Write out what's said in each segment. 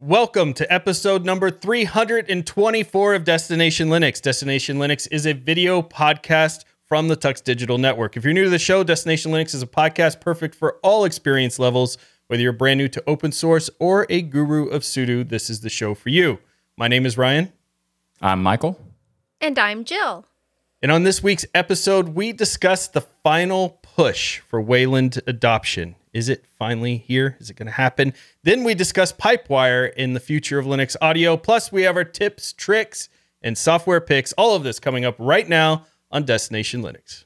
Welcome to episode number 324 of Destination Linux. Destination Linux is a video podcast from the Tux Digital Network. If you're new to the show, Destination Linux is a podcast perfect for all experience levels. Whether you're brand new to open source or a guru of sudo, this is the show for you. My name is Ryan. I'm Michael. And I'm Jill. And on this week's episode, we discuss the final push for Wayland adoption. Is it finally here? Is it going to happen? Then we discuss Pipewire in the future of Linux audio. Plus, we have our tips, tricks, and software picks. All of this coming up right now on Destination Linux.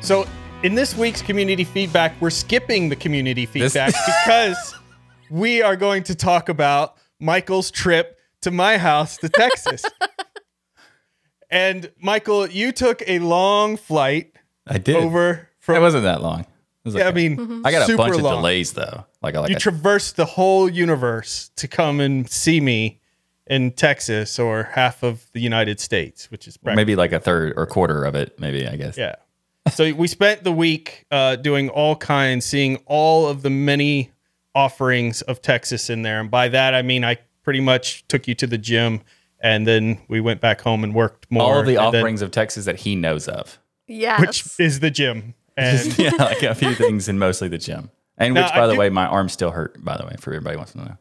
So, in this week's community feedback, we're skipping the community feedback because we are going to talk about Michael's trip to my house to Texas. and Michael, you took a long flight I did. over from. it wasn't that long. It was yeah, I okay. mean, I got a super bunch of long. delays though. Like like You I, traversed the whole universe to come and see me in Texas or half of the United States, which is maybe like a third or quarter of it. Maybe I guess. Yeah. So we spent the week uh, doing all kinds, seeing all of the many offerings of Texas in there. And by that, I mean I pretty much took you to the gym and then we went back home and worked more. All of the and then- offerings of Texas that he knows of. Yes. which is the gym. And yeah, like a few things and mostly the gym. And Now, which, by I the do- way, my arm still hurt. By the way, for everybody wants to know.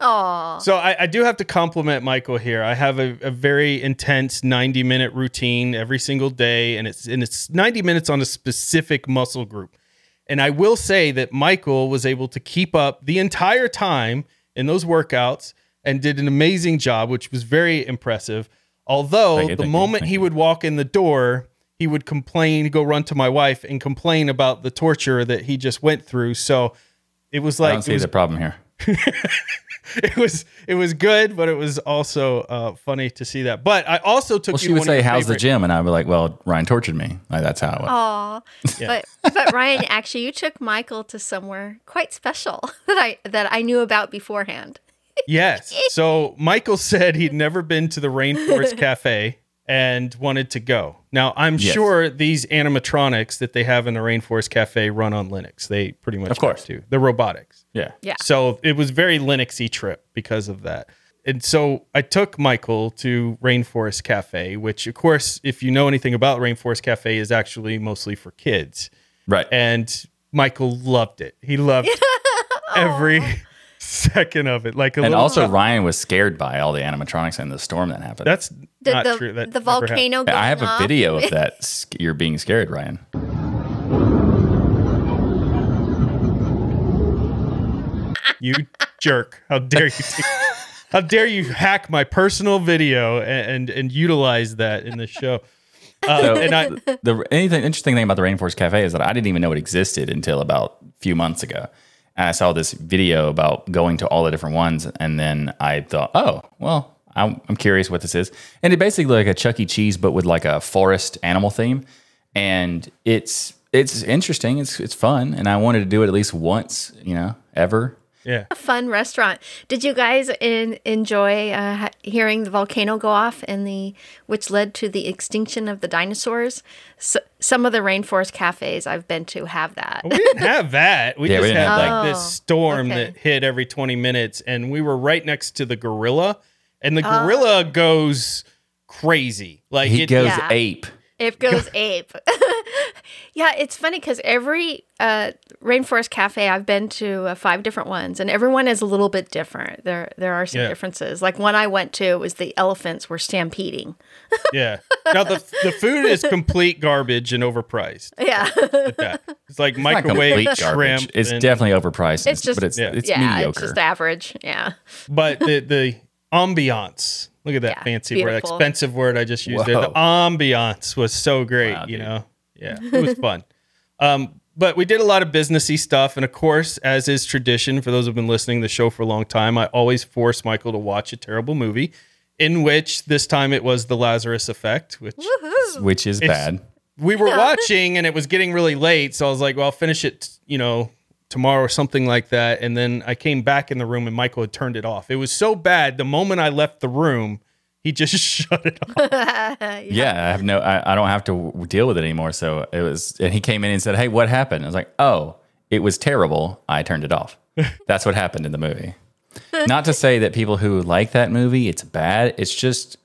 Aw. so I, I do have to compliment Michael here. I have a, a very intense 90 minute routine every single day, and it's and it's 90 minutes on a specific muscle group. And I will say that Michael was able to keep up the entire time in those workouts and did an amazing job, which was very impressive. Although you, the thank you, moment he you. would walk in the door, he would complain, go run to my wife and complain about the torture that he just went through. So it was I like don't see was the problem here. it was it was good, but it was also uh, funny to see that. But I also took Well, you she would one say, your "How's the gym?" And I'd be like, "Well, Ryan tortured me." Like that's how it was. Aw. But but Ryan, actually, you took Michael to somewhere quite special that I that I knew about beforehand. Yes. So Michael said he'd never been to the Rainforest Cafe and wanted to go. Now I'm Yes. sure these animatronics that they have in the Rainforest Cafe run on Linux. They pretty much Of course. do. The robotics. Yeah. Yeah. So it was very Linuxy trip because of that. And so I took Michael to Rainforest Cafe, which of course, if you know anything about Rainforest Cafe, is actually mostly for kids. Right. and Michael loved it. He loved every second of it. Like a and also, child. Ryan was scared by all the animatronics and the storm that happened. that's The not the, true. That the volcano. I have a off. video of that. You're being scared, Ryan. You jerk! How dare you? Take, how dare you hack my personal video and and, and utilize that in the show? Uh, So, and I, the anything interesting thing about the Rainforest Cafe is that I didn't even know it existed until about a few months ago. And I saw this video about going to all the different ones, and then I thought, oh, well, I'm, I'm curious what this is. And it basically like a Chuck E. Cheese, but with like a forest animal theme. And it's it's interesting. It's it's fun, and I wanted to do it at least once, you know, ever. Yeah. A fun restaurant. Did you guys in, enjoy uh, hearing the volcano go off and the which led to the extinction of the dinosaurs? So, some of the rainforest cafes I've been to have that. We didn't have that. We Yeah, just didn't had like that. this Oh, storm okay. that hit every 20 minutes, and we were right next to the gorilla, and the Oh. gorilla goes crazy. Like He it, goes Yeah. ape. It goes ape. yeah, it's funny because every uh, rainforest cafe I've been to, uh, five different ones, and everyone is a little bit different. There, there are some Yeah. differences. Like one I went to was the elephants were stampeding. Yeah. Now the the food is complete garbage and overpriced. Yeah, It's like Not microwave shrimp. It's and- definitely overpriced. It's just- but it's Yeah. it's yeah, mediocre. it's just average. Yeah, but the the ambiance. Look at that Yeah, fancy word, expensive word I just used there. The ambiance was so great. Wow, you know, yeah, it was fun. Um, but we did a lot of businessy stuff, and of course, as is tradition for those who've been listening to the show for a long time, I always force Michael to watch a terrible movie. In which this time it was the Lazarus Effect, which which is bad. we were watching and it was getting really late so i was like well i'll finish it you know tomorrow or something like that and then i came back in the room and michael had turned it off it was so bad the moment i left the room He just shut it off. yeah, I have no, I, I don't have to deal with it anymore. So it was, and he came in and said, "Hey, what happened?" I was like, "Oh, it was terrible. I turned it off." That's what happened in the movie. Not to say that people who like that movie, it's bad. It's just,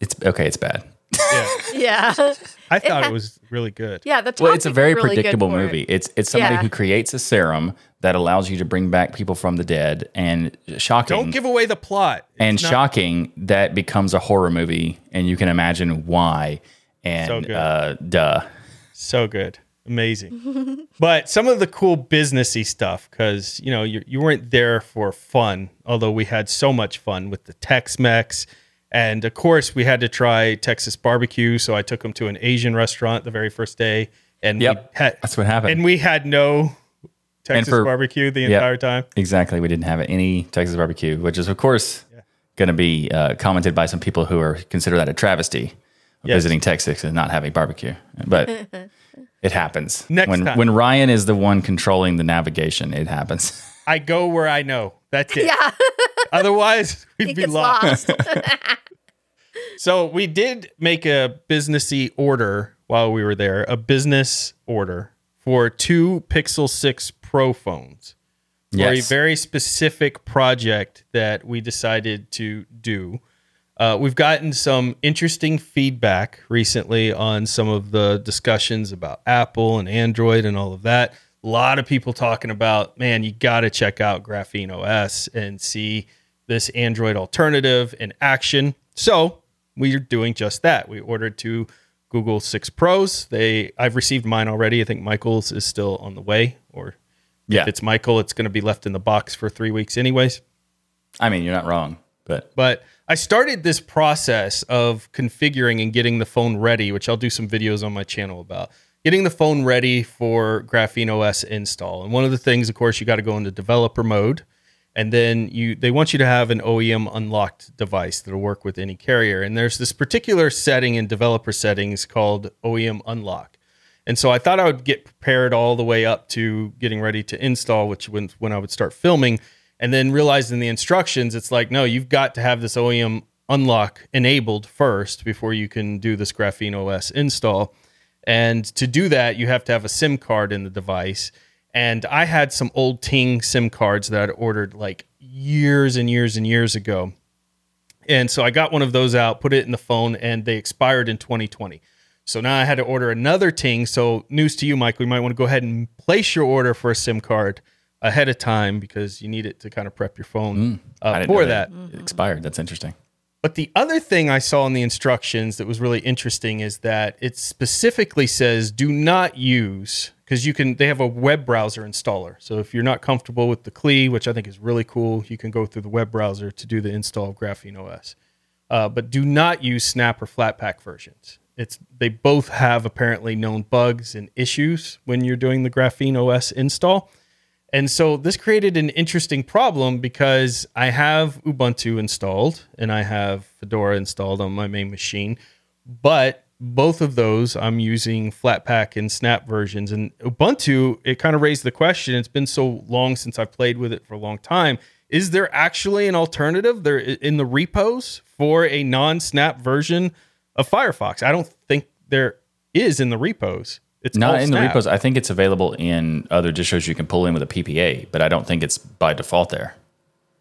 it's okay. It's bad. Yeah. Yeah. I thought it was really good. Yeah. The Well, it's a very really predictable for it. movie. It's it's somebody Yeah. who creates a serum that allows you to bring back people from the dead, and shocking. Don't give away the plot. and not- shocking that becomes a horror movie, and you can imagine why. And So good. uh, duh. So good. Amazing. but some of the cool businessy stuff, because you know, you, you weren't there for fun, although we had so much fun with the Tex Mex. And of course, we had to try Texas barbecue. So I took them to an Asian restaurant the very first day. And we Yep, had, that's what happened. and we had no Texas for- barbecue the Yep. entire time. Exactly. We didn't have any Texas barbecue, which is, of course, going to be uh, commented by some people who are consider that a travesty Yes. visiting Texas and not having barbecue. But it happens. Next when, time. When Ryan is the one controlling the navigation, it happens. I go where I know. That's it. Yeah. Otherwise, we'd He be gets lost. lost. So we did make a businessy order while we were there, a business order for two Pixel 6 Pro phones for Yes. a very specific project that we decided to do. Uh, we've gotten some interesting feedback recently on some of the discussions about Apple and Android and all of that. A lot of people talking about, man, you got to check out Graphene OS and see this Android alternative in action. So we're doing just that. We ordered two Google Six Pros. They, I've received mine already. I think Michael's is still on the way, or yeah. if it's Michael, it's going to be left in the box for three weeks, anyways. I mean, you're not wrong, but But I started this process of configuring and getting the phone ready, which I'll do some videos on my channel about. Getting the phone ready for Graphene OS install. And one of the things, of course, you got to go into developer mode. And then you they want you to have an OEM unlocked device that'll work with any carrier. And there's this particular setting in developer settings called OEM unlock. And so I thought I would get prepared all the way up to getting ready to install, which when when I would start filming, and then realizing the instructions, it's like, no, you've got to have this OEM unlock enabled first before you can do this Graphene OS install. And to do that, you have to have a SIM card in the device. And I had some old Ting SIM cards that I'd ordered like years and years and years ago. And so I got one of those out, put it in the phone, and they expired in 2020. So now I had to order another Ting. So news to you, Mike, we might want to go ahead and place your order for a SIM card ahead of time because you need it to kind of prep your phone I uh, for know that. It expired. That's interesting. But the other thing I saw in the instructions that was really interesting is that it specifically says do not use because you can they have a web browser installer. So if you're not comfortable with the CLI, which I think is really cool, you can go through the web browser to do the install of Graphene OS. Uh, but do not use Snap or Flatpak versions. It's they both have apparently known bugs and issues when you're doing the Graphene OS install. And so this created an interesting problem because I have Ubuntu installed and I have Fedora installed on my main machine, but both of those I'm using Flatpak and Snap versions. And Ubuntu, it kind of raised the question. It's been so long since I've played with it for a long time. Is there actually an alternative there in the repos for a non-Snap version of Firefox? I don't think there is in the repos. It's Not all in the Snap. repos. I think it's available in other distros you can pull in with a PPA, but I don't think it's by default there.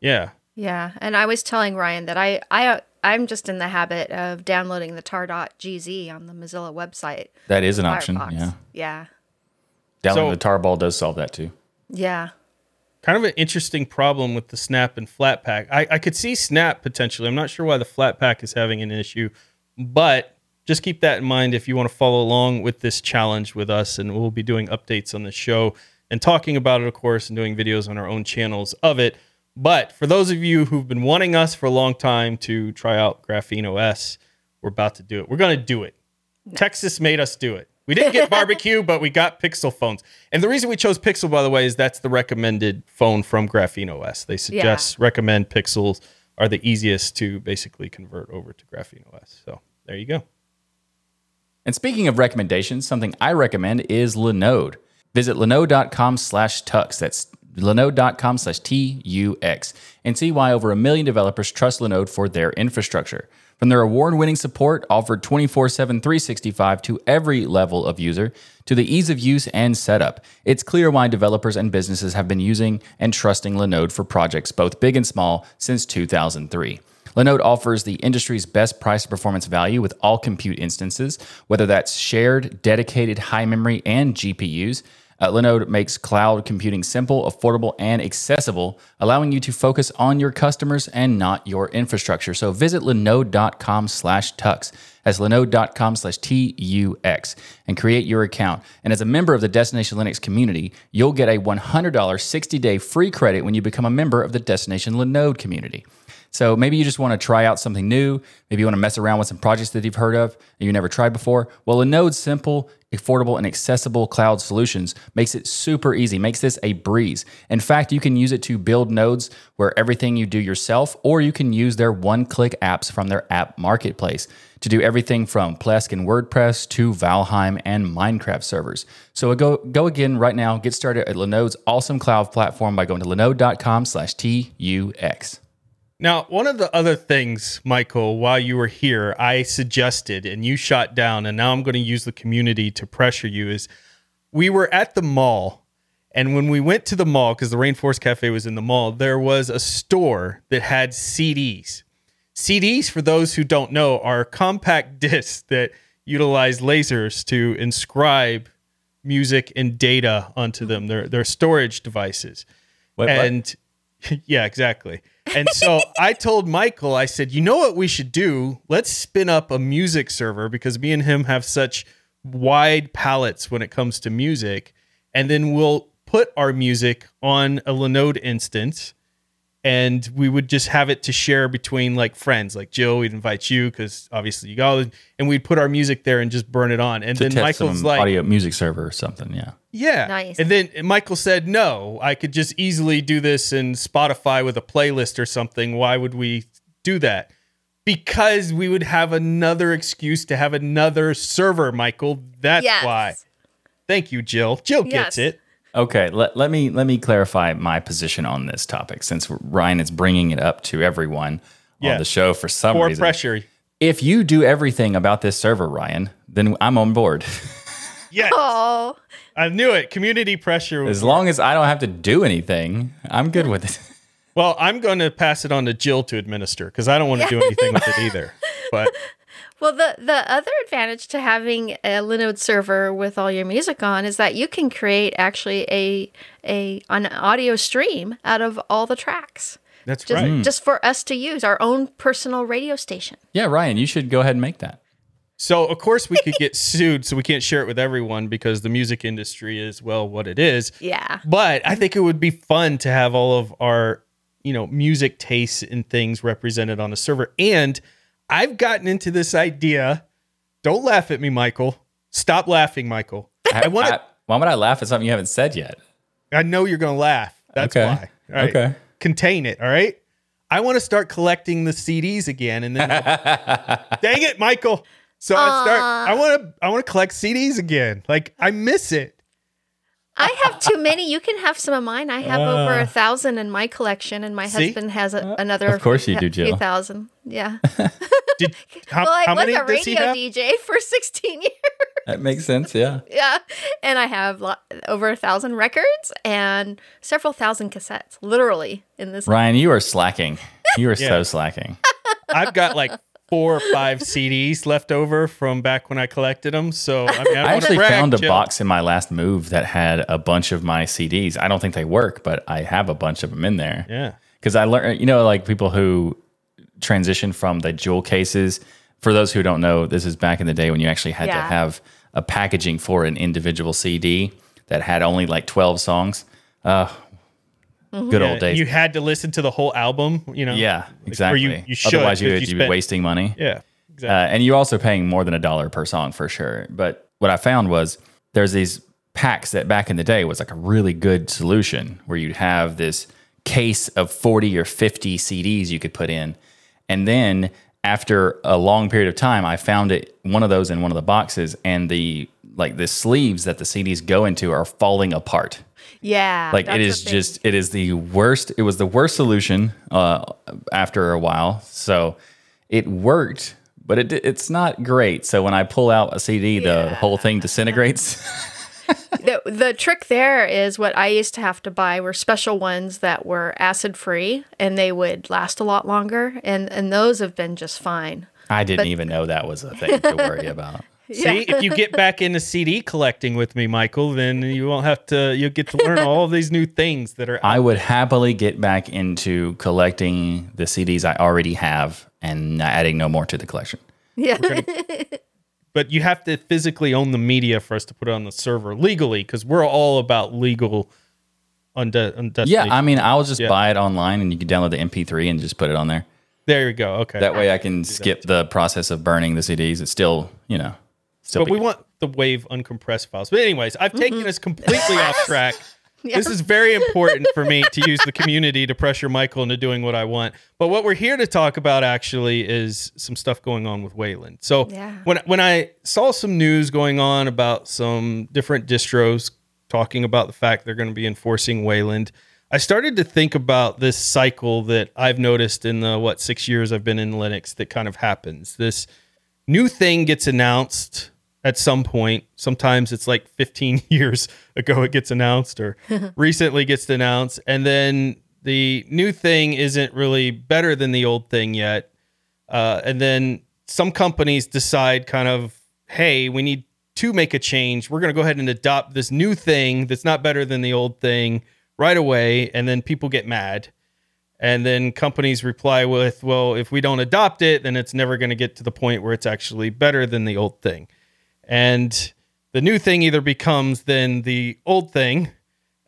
Yeah. Yeah, and I was telling Ryan that I I I'm just in the habit of downloading the tar.gz on the Mozilla website. That is an option. Firefox. Yeah. Yeah. Downloading So- the tarball does solve that too. Yeah. kind of an interesting problem with the snap and Flatpak. I, I could see snap potentially. I'm not sure why the Flatpak is having an issue, but just keep that in mind if you want to follow along with this challenge with us. And we'll be doing updates on the show and talking about it, of course, and doing videos on our own channels of it. But for those of you who've been wanting us for a long time to try out Graphene OS, we're about to do it. We're going to do it. Texas made us do it. We didn't get barbecue, but we got Pixel phones. And the reason we chose Pixel, by the way, is that's the recommended phone from Graphene OS. They suggest recommend Pixels are the easiest to basically convert over to Graphene OS. So there you go. And speaking of recommendations, something I recommend is Linode. Visit linode.com slash tux. That's linode.com slash TUX and see why over a million developers trust Linode for their infrastructure. From their award winning support offered 24 7 365 to every level of user, to the ease of use and setup, it's clear why developers and businesses have been using and trusting Linode for projects both big and small since 2003. Linode offers the industry's best price performance value with all compute instances, whether that's shared, dedicated, high memory, and GPUs. Uh, Linode makes cloud computing simple, affordable, and accessible, allowing you to focus on your customers and not your infrastructure. So visit linode.com slash tux. That's linode.com slash T-U-X and create your account. And as a member of the Destination Linux community, you'll get a $100 60-day free credit when you become a member of the Destination Linode community. So maybe you just want to try out something new. Maybe you want to mess around with some projects that you've heard of and you never tried before. Well, Linode's simple, affordable, and accessible cloud solutions makes it super easy, makes this a breeze. In fact, you can use it to build nodes where everything you do yourself, or you can use their one click apps from their app marketplace to do everything from Plesk and WordPress to Valheim and Minecraft servers. So go go again right now. Get started at Linode's awesome cloud platform by going to linode.com slash TUX. Now, one of the other things, Michael, while you were here, I suggested and you shot down, and now I'm going to use the community to pressure you is we were at the mall. And when we went to the mall, because the Rainforest Cafe was in the mall, there was a store that had CDs. CDs, for those who don't know, are compact discs that utilize lasers to inscribe music and data onto them. They're, they're storage devices. Wait, what? yeah, exactly. And so I told Michael, I said, you know what we should do? Let's spin up a music server because me and him have such wide palettes when it comes to music. And then we'll put our music on a Linode instance and we would just have it to share between like friends. Like Jill, we'd invite you because obviously you go, and we'd put our music there and just burn it on. And To then Michael's like, audio music server or something, yeah. Yeah. Nice. And then Michael said, no, I could just easily do this in Spotify with a playlist or something. Why would we do that? Because we would have another excuse to have another server, Michael. That's Yes. why. Thank you, Jill. Jill gets Yes. it. Okay, let, let me let me clarify my position on this topic since Ryan is bringing it up to everyone Yeah. on the show for some More reason. pressure. If you do everything about this server, Ryan, then I'm on board. Yes. Oh, I knew it. Community pressure. As long as I don't have to do anything, I'm good with it. well, I'm going to pass it on to Jill to administer because I don't want to do anything with it either. But well, the the other advantage to having a Linode server with all your music on is that you can create actually a a an audio stream out of all the tracks. that's Just, right. Hmm. just for us to use our own personal radio station. Yeah, Ryan, you should go ahead and make that. So of course we could get sued, so we can't share it with everyone because the music industry is well what it is. Yeah. But I think it would be fun to have all of our, you know, music tastes and things represented on a server. And I've gotten into this idea. Don't laugh at me, Michael. Stop laughing, Michael. I want why would I laugh at something you haven't said yet? I know you're going to laugh. That's Okay. why. All right? Okay. Contain it. All right. I want to start collecting the CDs again, and then dang it, Michael. So I start. I want to. I want to collect CDs again. Like I miss it. I have too many. You can have some of mine. I have over Uh. a thousand in my collection, and my See? husband has a, another. Of course you do, few Jill. thousand. Yeah. Did how, well, I how was many a radio? DJ for 16 years. That makes sense, yeah. yeah. And I have lo- over a thousand records and several thousand cassettes, literally, in this. Ryan, you are slacking. You are Yeah. so slacking. I've got like four or five CDs left over from back when I collected them. So I, mean, I, I actually brag, found a Jill. box in my last move that had a bunch of my CDs. I don't think they work, but I have a bunch of them in there. Yeah. Because I learned, you know, like people who transition from the jewel cases. For those who don't know, this is back in the day when you actually had to have a packaging for an individual CD that had only like 12 songs. Uh, Good Yeah, old days. You had to listen to the whole album. You know. yeah, Like, or exactly. you, you should. Otherwise, you 'cause would you'd be wasting money. Yeah. Exactly. Uh, and you're also paying more than a dollar per song for sure. But what I found was there's these packs that back in the day was like a really good solution where you'd have this case of 40 or 50 CDs you could put in. And then after a long period of time, I found it one of those in one of the boxes, and the like the sleeves that the CDs go into are falling apart. Yeah. Like it is just it is the worst. It was the worst solution uh, after a while. So it worked, but it it's not great. So when I pull out a CD, the whole thing disintegrates. the, the trick there is what I used to have to buy were special ones that were acid free and they would last a lot longer and and those have been just fine. I didn't even know that was a thing to worry about. See, if you get back into CD collecting with me, Michael, then you won't have to. You'll get to learn all of these new things that are. I would happily get back into collecting the CDs I already have and adding no more to the collection. Yeah. but you have to physically own the media for us to put it on the server legally, because we're all about legal. On, de- on Yeah, I mean, I'll just Yeah. buy it online and you can download the MP3 and just put it on there. there you go. Okay, That way I can skip the process of burning the CDs. It's still, you know, still but we be- want the wave uncompressed files. But anyways, I've taken Mm-hmm. us completely off track. This is very important for me to use the community to pressure Michael into doing what I want. But what we're here to talk about actually is some stuff going on with Wayland. So Yeah. when when I saw some news going on about some different distros talking about the fact they're going to be enforcing Wayland, I started to think about this cycle that I've noticed in the what six years I've been in Linux that kind of happens. This new thing gets announced at some point. Sometimes it's like 15 years ago it gets announced or recently gets announced. And then the new thing isn't really better than the old thing yet. Uh, and then some companies decide kind of, hey, we need to make a change. We're going to go ahead and adopt this new thing that's not better than the old thing right away. And then people get mad. And then companies reply with, well, if we don't adopt it, then it's never going to get to the point where it's actually better than the old thing. And the new thing either becomes then the old thing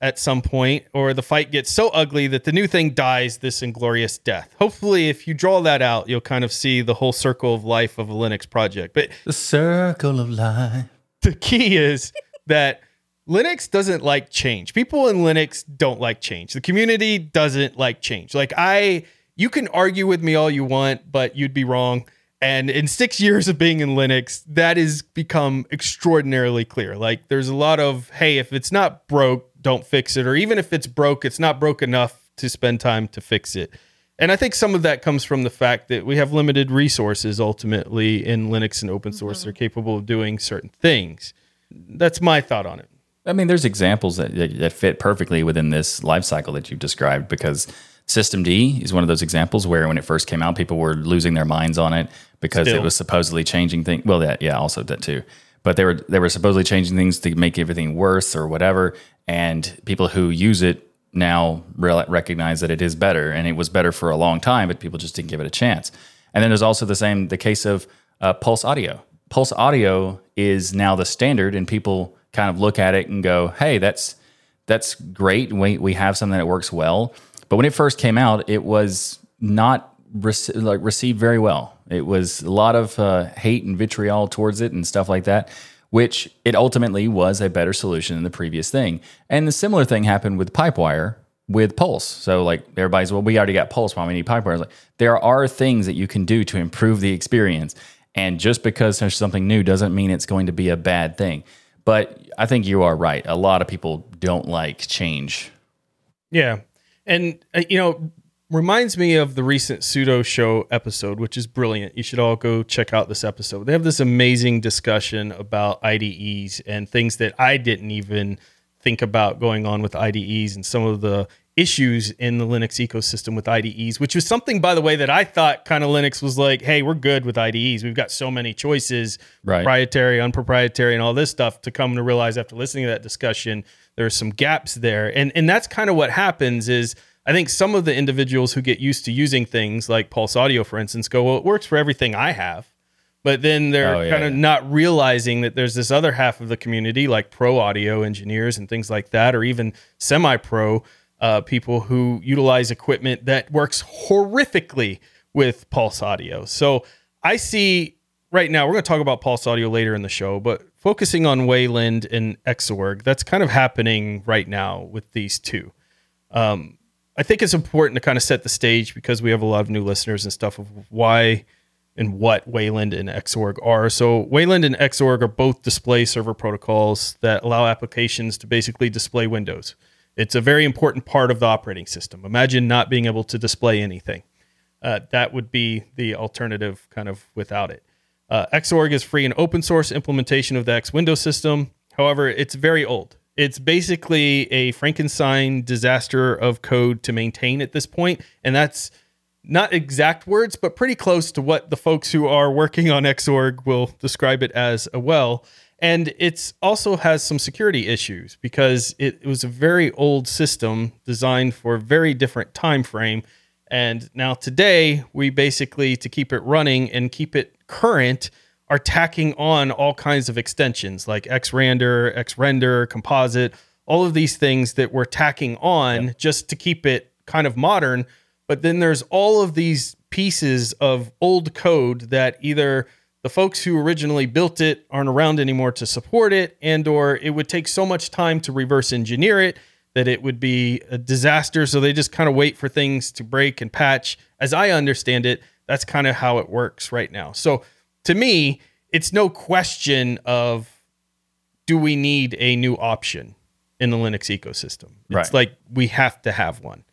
at some point, or the fight gets so ugly that the new thing dies this inglorious death. Hopefully, if you draw that out, you'll kind of see the whole circle of life of a Linux project. But the circle of life. the key is that Linux doesn't like change. People in Linux don't like change. The community doesn't like change. Like I you can argue with me all you want, but you'd be wrong. And in 6 years of being in Linux, that has become extraordinarily clear. Like there's a lot of hey, if it's not broke, don't fix it or even if it's broke, it's not broke enough to spend time to fix it. And I think some of that comes from the fact that we have limited resources ultimately in Linux and open mm-hmm. source that are capable of doing certain things. That's my thought on it. I mean, there's examples that, that, that fit perfectly within this life cycle that you've described because systemd is one of those examples where when it first came out, people were losing their minds on it because Still. it was supposedly changing things. Well, that yeah, also that too. But they were they were supposedly changing things to make everything worse or whatever. And people who use it now re- recognize that it is better, and it was better for a long time, but people just didn't give it a chance. And then there's also the same the case of uh, Pulse Audio. Pulse Audio is now the standard, and people kind of look at it and go, "Hey, that's that's great. We we have something that works well." But when it first came out, it was not rec- like received very well. It was a lot of uh, hate and vitriol towards it and stuff like that. Which it ultimately was a better solution than the previous thing. And the similar thing happened with Pipewire with Pulse. So like everybody's, well, we already got Pulse. Why we need Pipewire? Like there are things that you can do to improve the experience. And just because there's something new doesn't mean it's going to be a bad thing. But I think you are right. A lot of people don't like change. Yeah. And, uh, you know, reminds me of the recent Sudo Show episode, which is brilliant. You should all go check out this episode. They have this amazing discussion about IDEs and things that I didn't even think about going on with IDEs and some of the issues in the Linux ecosystem with IDEs, which was something, by the way, that I thought kind of Linux was like, hey, we're good with IDEs. We've got so many choices, Right. proprietary, unproprietary, and all this stuff to come to realize after listening to that discussion, there are some gaps there. And and that's kind of what happens is I think some of the individuals who get used to using things like Pulse Audio, for instance, go, well, it works for everything I have. But then they're Oh, yeah, kind of yeah. not realizing that there's this other half of the community, like pro audio engineers and things like that, or even semi pro uh, people who utilize equipment that works horrifically with Pulse Audio. So I see right now, we're going to talk about Pulse Audio later in the show, but focusing on Wayland and Xorg, that's kind of happening right now with these two. I think it's important to kind of set the stage because we have a lot of new listeners and stuff of why and what Wayland and Xorg are. So Wayland and Xorg are both display server protocols that allow applications to basically display windows. It's a very important part of the operating system. Imagine not being able to display anything. Uh, that would be the alternative kind of without it. Uh, Xorg is free and open source implementation of the X Window system. However, it's very old. It's basically a Frankenstein disaster of code to maintain at this point, and that's not exact words, but pretty close to what the folks who are working on Xorg will describe it as a well. And it's also has some security issues because it, it was a very old system designed for a very different time frame. And now today, we basically to keep it running and keep it current are tacking on all kinds of extensions like xrandr, xrender, composite, all of these things that we're tacking on just to keep it kind of modern. But then there's all of these pieces of old code that either the folks who originally built it aren't around anymore to support it and or it would take so much time to reverse engineer it that it would be a disaster. So they just kind of wait for things to break and patch as i understand it that's kind of how it works right now so to me it's no question of do we need a new option in the linux ecosystem it's right. like we have to have one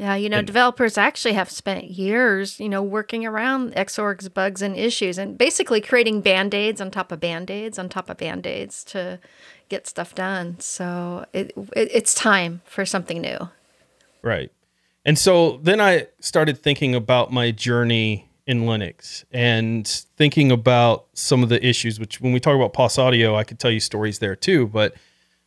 yeah, you know, and, developers actually have spent years, you know, working around Xorg's bugs and issues and basically creating band aids on top of band aids on top of band aids to get stuff done. So it, it, it's time for something new. Right. And so then I started thinking about my journey in Linux and thinking about some of the issues, which when we talk about Pulse Audio, I could tell you stories there too. But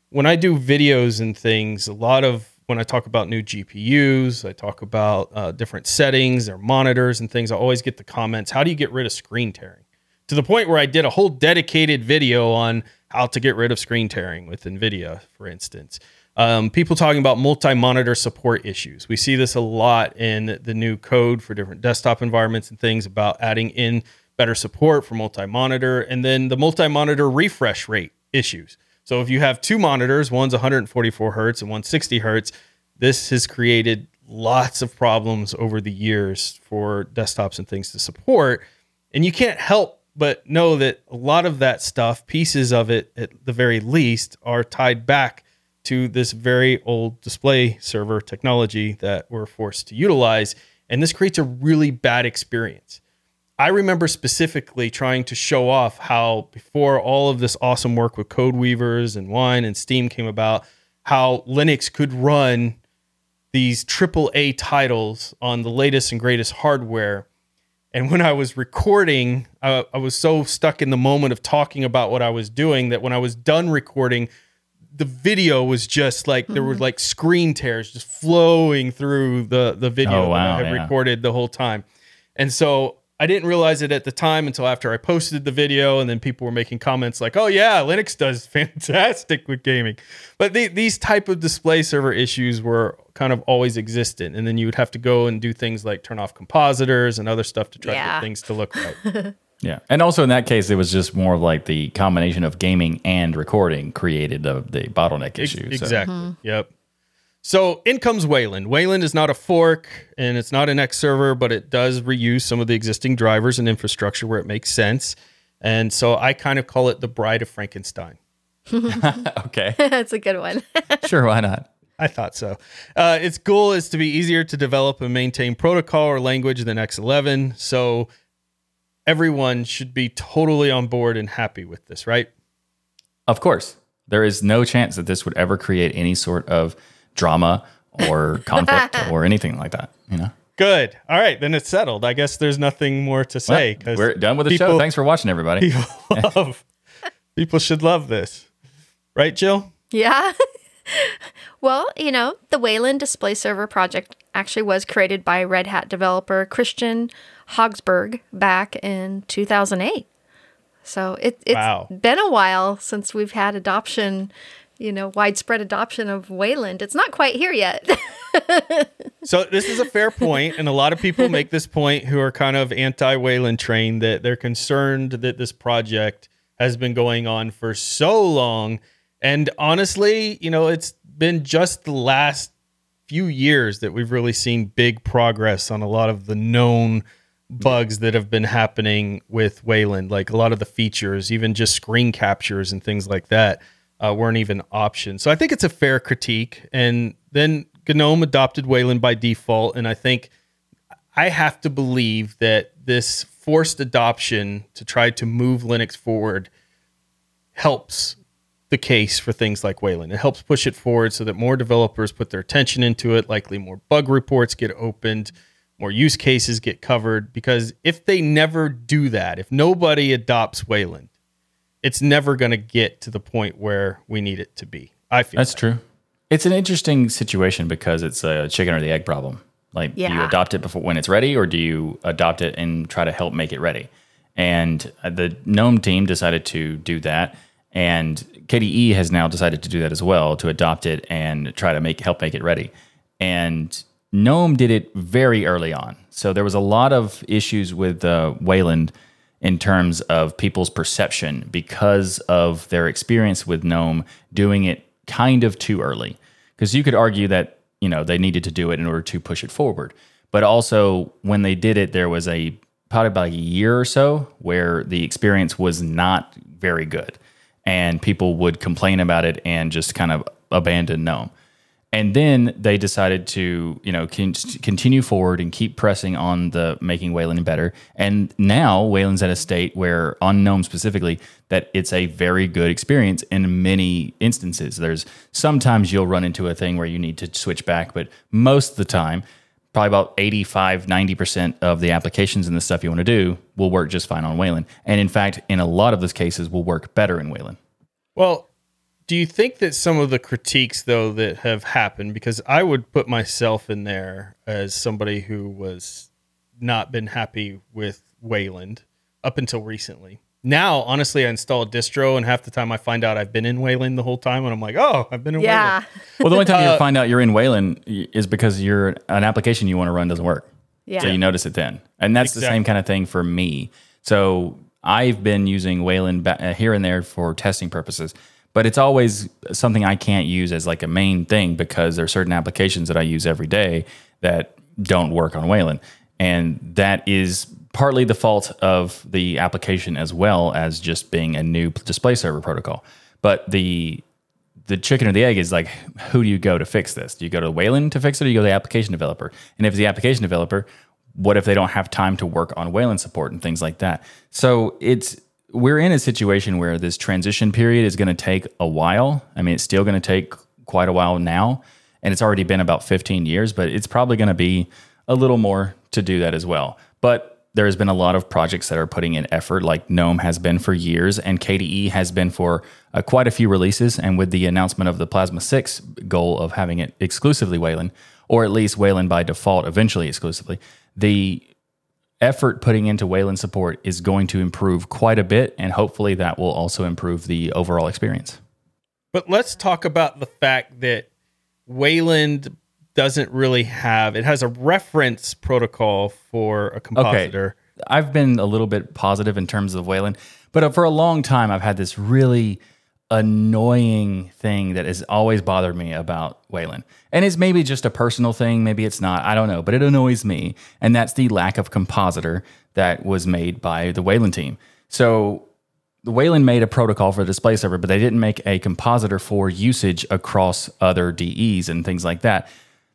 when I do videos and things, a lot of when I talk about new GPUs, I talk about uh, different settings or monitors and things. I always get the comments, how do you get rid of screen tearing? To the point where I did a whole dedicated video on how to get rid of screen tearing with NVIDIA, for instance. Um, people talking about multi monitor support issues. We see this a lot in the new code for different desktop environments and things about adding in better support for multi monitor and then the multi monitor refresh rate issues. So if you have two monitors, one's 144 hertz and one's 60 hertz, this has created lots of problems over the years for desktops and things to support. And you can't help but know that a lot of that stuff, pieces of it at the very least, are tied back to this very old display server technology that we're forced to utilize. And this creates a really bad experience. I remember specifically trying to show off how before all of this awesome work with CodeWeavers and wine and steam came about, how Linux could run these triple A titles on the latest and greatest hardware. And when I was recording, I, I was so stuck in the moment of talking about what I was doing that when I was done recording, the video was just like mm-hmm. there were mm-hmm. like screen tears just flowing through the the video oh, wow, that I had yeah. recorded the whole time. And so I didn't realize it at the time until after I posted the video, and then people were making comments like, "Oh yeah, Linux does fantastic with gaming," but the, these type of display server issues were kind of always existent, and then you would have to go and do things like turn off compositors and other stuff to try yeah. to get things to look right. yeah, and also in that case, it was just more of like the combination of gaming and recording created the the bottleneck issue. Exactly. Mm-hmm. Yep. So in comes Wayland. Wayland is not a fork and it's not an X server, but it does reuse some of the existing drivers and infrastructure where it makes sense. And so I kind of call it the Bride of Frankenstein. okay. That's a good one. sure, why not? I thought so. Uh, its goal is to be easier to develop and maintain protocol or language than X11. So everyone should be totally on board and happy with this, right? Of course. There is no chance that this would ever create any sort of drama or conflict or anything like that. You know. Good. All right, then it's settled. I guess there's nothing more to say because well, we're done with the people, show. Thanks for watching, everybody. People, love, people should love this, right, Jill? Yeah. well, you know, the Wayland Display Server project actually was created by Red Hat developer Kristian Høgsberg back in 2008. So it, it's wow. been a while since we've had adoption you know, widespread adoption of Wayland. It's not quite here yet. so this is a fair point, and a lot of people make this point who are kind of anti-Wayland train that they're concerned that this project has been going on for so long. And honestly, you know, it's been just the last few years that we've really seen big progress on a lot of the known bugs that have been happening with Wayland. Like a lot of the features, even just screen captures and things like that, uh, weren't even options. So I think it's a fair critique. And then GNOME adopted Wayland by default, and I think I have to believe that this forced adoption to try to move Linux forward helps the case for things like Wayland. It helps push it forward so that more developers put their attention into it, likely more bug reports get opened, more use cases get covered. Because if they never do that, if nobody adopts Wayland, it's never going to get to the point where we need it to be. I feel That's that. true. It's an interesting situation because it's a chicken or the egg problem. Like, do you adopt it before when it's ready, or do you adopt it and try to help make it ready? And uh, the GNOME team decided to do that, and KDE has now decided to do that as well to adopt it and try to make help make it ready. And GNOME did it very early on, so there was a lot of issues with uh, Wayland in terms of people's perception because of their experience with GNOME doing it kind of too early. Because you could argue that you know they needed to do it in order to push it forward, but also when they did it, there was a probably about a year or so where the experience was not very good, and people would complain about it and just kind of abandon GNOME. And then they decided to, you know, con- continue forward and keep pressing on the making Wayland better. And now Wayland's at a state where, on GNOME specifically, that it's a very good experience in many instances. There's sometimes you'll run into a thing where you need to switch back, but most of the time, probably about 85, 90% of the applications and the stuff you want to do will work just fine on Wayland. And in fact, in a lot of those cases, will work better in Wayland. Well, do you think that some of the critiques though that have happened because I would put myself in there as somebody who was not been happy with Wayland up until recently. Now, honestly, I install a distro and half the time I find out I've been in Wayland the whole time and I'm like, "Oh, I've been in Yeah. Wayland." Well, the only time Uh, you find out you're in Wayland is because you're an application you want to run doesn't work. Yeah. So you notice it then. And that's the same kind of thing for me. So I've been using Wayland ba- uh, here and there for testing purposes, but it's always something I can't use as like a main thing because there are certain applications that I use every day that don't work on Wayland. And that is partly the fault of the application as well as just being a new display server protocol. But the the chicken or the egg is like, who do you go to fix this? Do you go to Wayland to fix it, or do you go to the application developer? And if it's the application developer, what if they don't have time to work on Wayland support and things like that? So it's we're in a situation where this transition period is going to take a while. I mean, it's still going to take quite a while now, and it's already been about 15 years, but it's probably going to be a little more to do that as well. But there's been a lot of projects that are putting in effort, like GNOME has been for years, and KDE has been for uh, quite a few releases. And with the announcement of the Plasma 6 goal of having it exclusively Wayland, or at least Wayland by default, eventually exclusively, the effort putting into Wayland support is going to improve quite a bit. And hopefully that will also improve the overall experience. But let's talk about the fact that Wayland doesn't really have it has a reference protocol for a compositor. I've been a little bit positive in terms of Wayland, but for a long time, I've had this really annoying thing that has always bothered me about Wayland. And it's maybe just a personal thing, maybe it's not, I don't know, but it annoys me. And that's the lack of compositor that was made by the Wayland team. So the Wayland made a protocol for the display server, but they didn't make a compositor for usage across other DEs and things like that.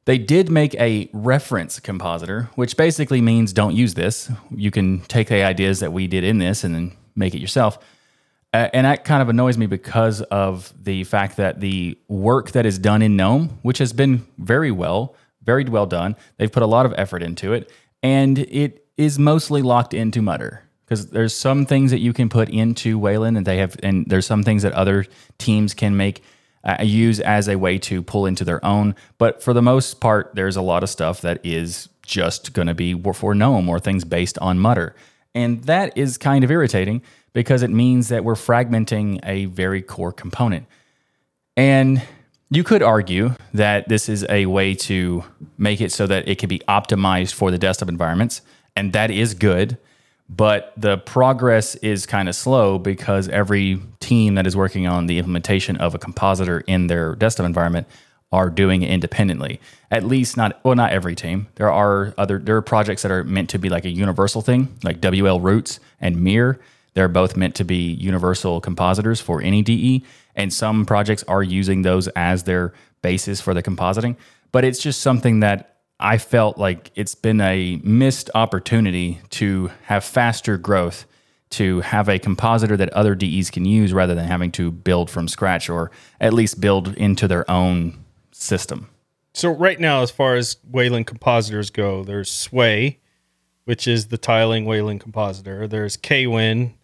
They did make a reference compositor, which basically means don't use this. You can take the ideas that we did in this and then make it yourself. And that kind of annoys me because of the fact that the work that is done in GNOME, which has been very well, very well done, they've put a lot of effort into it, and it is mostly locked into Mutter because there's some things that you can put into Wayland, and they have, and there's some things that other teams can make uh, use as a way to pull into their own. But for the most part, there's a lot of stuff that is just going to be for GNOME or things based on Mutter. And that is kind of irritating because it means that we're fragmenting a very core component. And you could argue that this is a way to make it so that it can be optimized for the desktop environments, and that is good. But the progress is kind of slow because every team that is working on the implementation of a compositor in their desktop environment are doing it independently. At least not well, not every team. There are other there are projects that are meant to be like a universal thing, like WL Roots and Mir. They're both meant to be universal compositors for any DE, and some projects are using those as their basis for the compositing. But it's just something that I felt like it's been a missed opportunity to have faster growth, to have a compositor that other DEs can use rather than having to build from scratch or at least build into their own system. So right now, as far as Wayland compositors go, there's Sway, which is the tiling Wayland compositor. There's Kwin,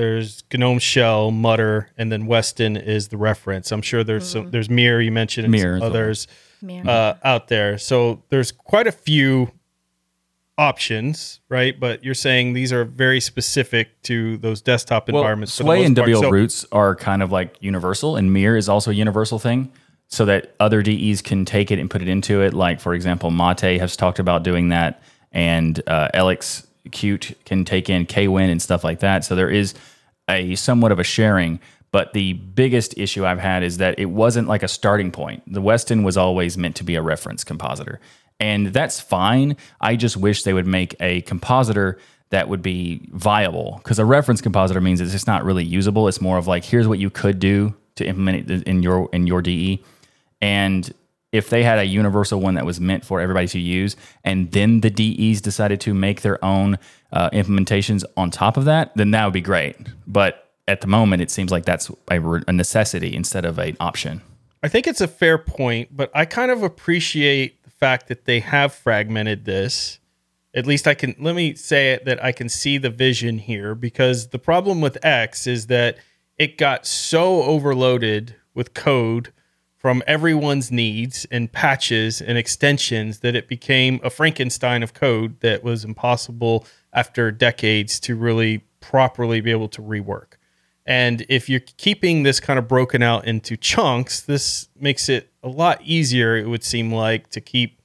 there's Gnome Shell, Mutter, and then Weston is the reference. I'm sure there's some, there's Mir you mentioned and Mir some others uh, out there. So there's quite a few options, right? But you're saying these are very specific to those desktop environments. for the Sway and part. WL So- Roots are kind of like universal, and Mir is also a universal thing, so that other DEs can take it and put it into it. Like for example, Mate has talked about doing that, and uh, Elix Cute can take in Kwin and stuff like that. So there is a somewhat of a sharing. But the biggest issue I've had is that it wasn't like a starting point. The Weston was always meant to be a reference compositor. And that's fine. I just wish they would make a compositor that would be viable because a reference compositor means it's just not really usable. It's more of like here's what you could do to implement it in your in your DE. And if they had a universal one that was meant for everybody to use, and then the DEs decided to make their own uh, implementations on top of that, then that would be great. But at the moment, it seems like that's a, a necessity instead of an option. I think it's a fair point, but I kind of appreciate the fact that they have fragmented this. At least I can let me say it that I can see the vision here because the problem with X is that it got so overloaded with code from everyone's needs and patches and extensions that it became a Frankenstein of code that was impossible after decades to really properly be able to rework. And if you're keeping this kind of broken out into chunks, this makes it a lot easier, it would seem like, to keep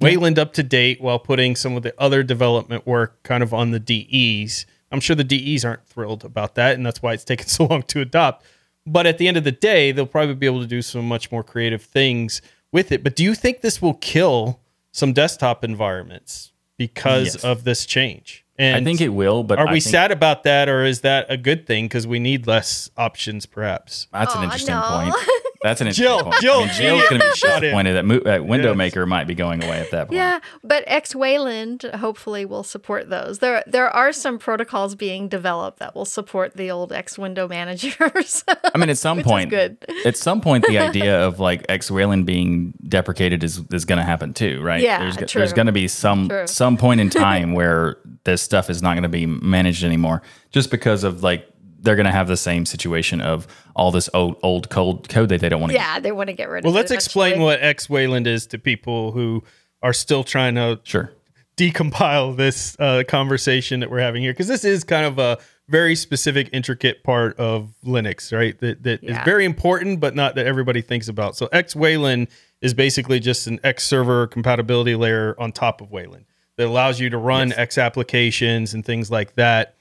Wayland up to date while putting some of the other development work kind of on the DEs. I'm sure the DEs aren't thrilled about that, and that's why it's taken so long to adopt. But at the end of the day, they'll probably be able to do some much more creative things with it. But do you think this will kill some desktop environments because Yes. of this change? And I think it will, but are I we think sad about that, or is that a good thing because we need less options, perhaps? That's an interesting no. point. That's an interesting Jill, point. Jill, I mean, Jill's going to be in. disappointed that, mo- that Window Yes. Maker might be going away at that point. Yeah, but X Wayland hopefully will support those. There there are some protocols being developed that will support the old X window managers. I mean, at some point, good. at some point, the idea of like X Wayland being deprecated is, is going to happen too, right? Yeah, there's, true. there's going to be some True. some point in time where this stuff is not going to be managed anymore, just because of like they're going to have the same situation of all this old old code code that they don't want to. yeah, they want to get rid Well, of. Well let's explain eventually. what X Wayland is to people who are still trying to Sure. decompile this uh, conversation that we're having here because this is kind of a very specific, intricate part of Linux, right? That that is Yeah. very important, but not that everybody thinks about. So X Wayland is basically just an X server compatibility layer on top of Wayland that allows you to run X applications and things like that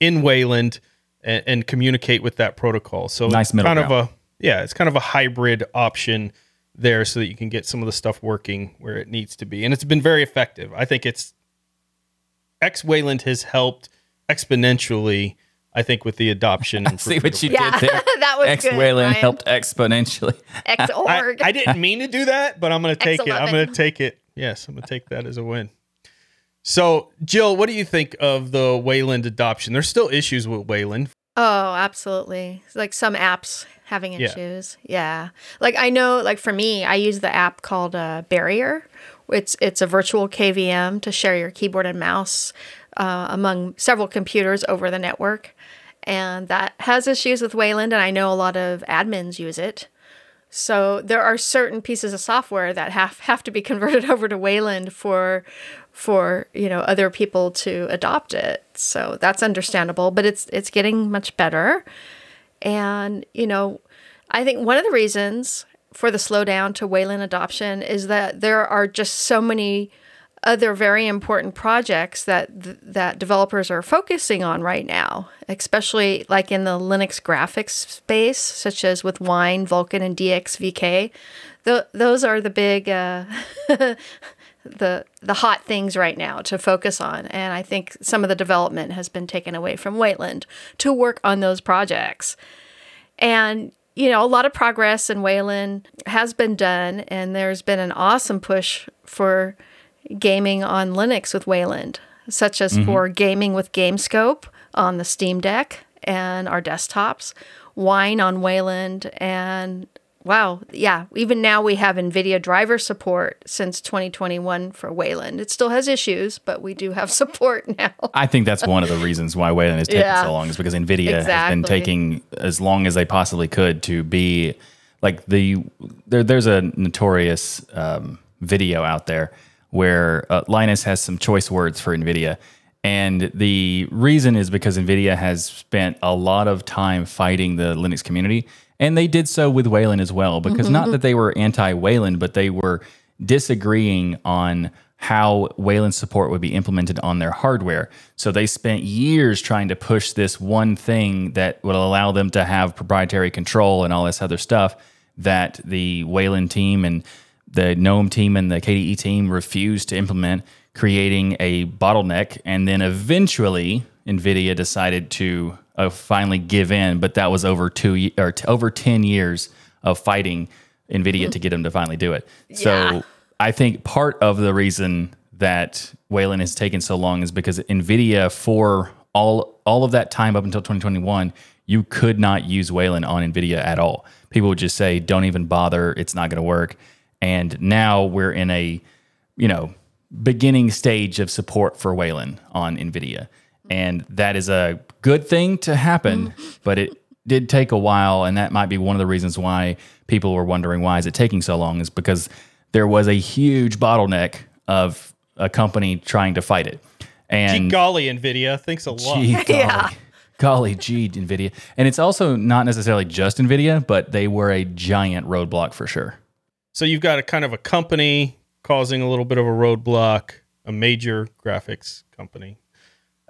in Wayland and, and communicate with that protocol. So Nice it's middle kind of a yeah, it's kind of a hybrid option there so that you can get some of the stuff working where it needs to be. And it's been very effective. I think it's X Wayland has helped exponentially, I think, with the adoption. and See what you Yeah, did there. that was X good, Wayland Ryan. helped exponentially. X I, org. I didn't mean to do that, but I'm going to take it. I'm going to take it. Yes, I'm going to take that as a win. So, Jill, what do you think of the Wayland adoption? There's still issues with Wayland. Oh, absolutely. Like some apps having Yeah. issues. Yeah. Like I know like for me, I use the app called uh, Barrier. It's it's a virtual KVM to share your keyboard and mouse uh, among several computers over the network. And that has issues with Wayland and I know a lot of admins use it. So there are certain pieces of software that have, have to be converted over to Wayland for for you know other people to adopt it. So that's understandable, but it's it's getting much better. And you know, I think one of the reasons for the slowdown to Wayland adoption is that there are just so many other very important projects that th- that developers are focusing on right now, especially like in the Linux graphics space, such as with Wine, Vulkan, and DXVK. Th- those are the big uh, the the hot things right now to focus on, and I think some of the development has been taken away from Wayland to work on those projects. And you know, a lot of progress in Wayland has been done, and there's been an awesome push for gaming on Linux with Wayland, such as mm-hmm. for gaming with GameScope on the Steam Deck and our desktops, Wine on Wayland, and wow, yeah, even now we have NVIDIA driver support since 2021 for Wayland. It still has issues, but we do have support now. I think that's one of the reasons why Wayland has taken yeah, so long is because NVIDIA exactly. has been taking as long as they possibly could to be like the there, there's a notorious um, video out there where uh, Linus has some choice words for NVIDIA. And the reason is because NVIDIA has spent a lot of time fighting the Linux community and they did so with Wayland as well, because mm-hmm. not that they were anti Wayland, but they were disagreeing on how Wayland support would be implemented on their hardware. So they spent years trying to push this one thing that would allow them to have proprietary control and all this other stuff that the Wayland team and the GNOME team and the KDE team refused to implement, creating a bottleneck. And then eventually, NVIDIA decided to uh, finally give in, but that was over two or t- over ten years of fighting Nvidia to get them to finally do it. Yeah. So I think part of the reason that Wayland has taken so long is because Nvidia for all all of that time up until 2021, you could not use Wayland on Nvidia at all. People would just say, "Don't even bother; it's not going to work." And now we're in a, you know, beginning stage of support for Wayland on Nvidia. And that is a good thing to happen but it did take a while. And that might be one of the reasons why people were wondering why is it taking so long? Is because there was a huge bottleneck of a company trying to fight it. And gee golly nvidia. Thanks a lot. gee, golly, yeah. golly gee nvidia. And it's also not necessarily just nvidia but they were a giant roadblock for sure so you've got a kind of a company causing a little bit of a roadblock a major graphics company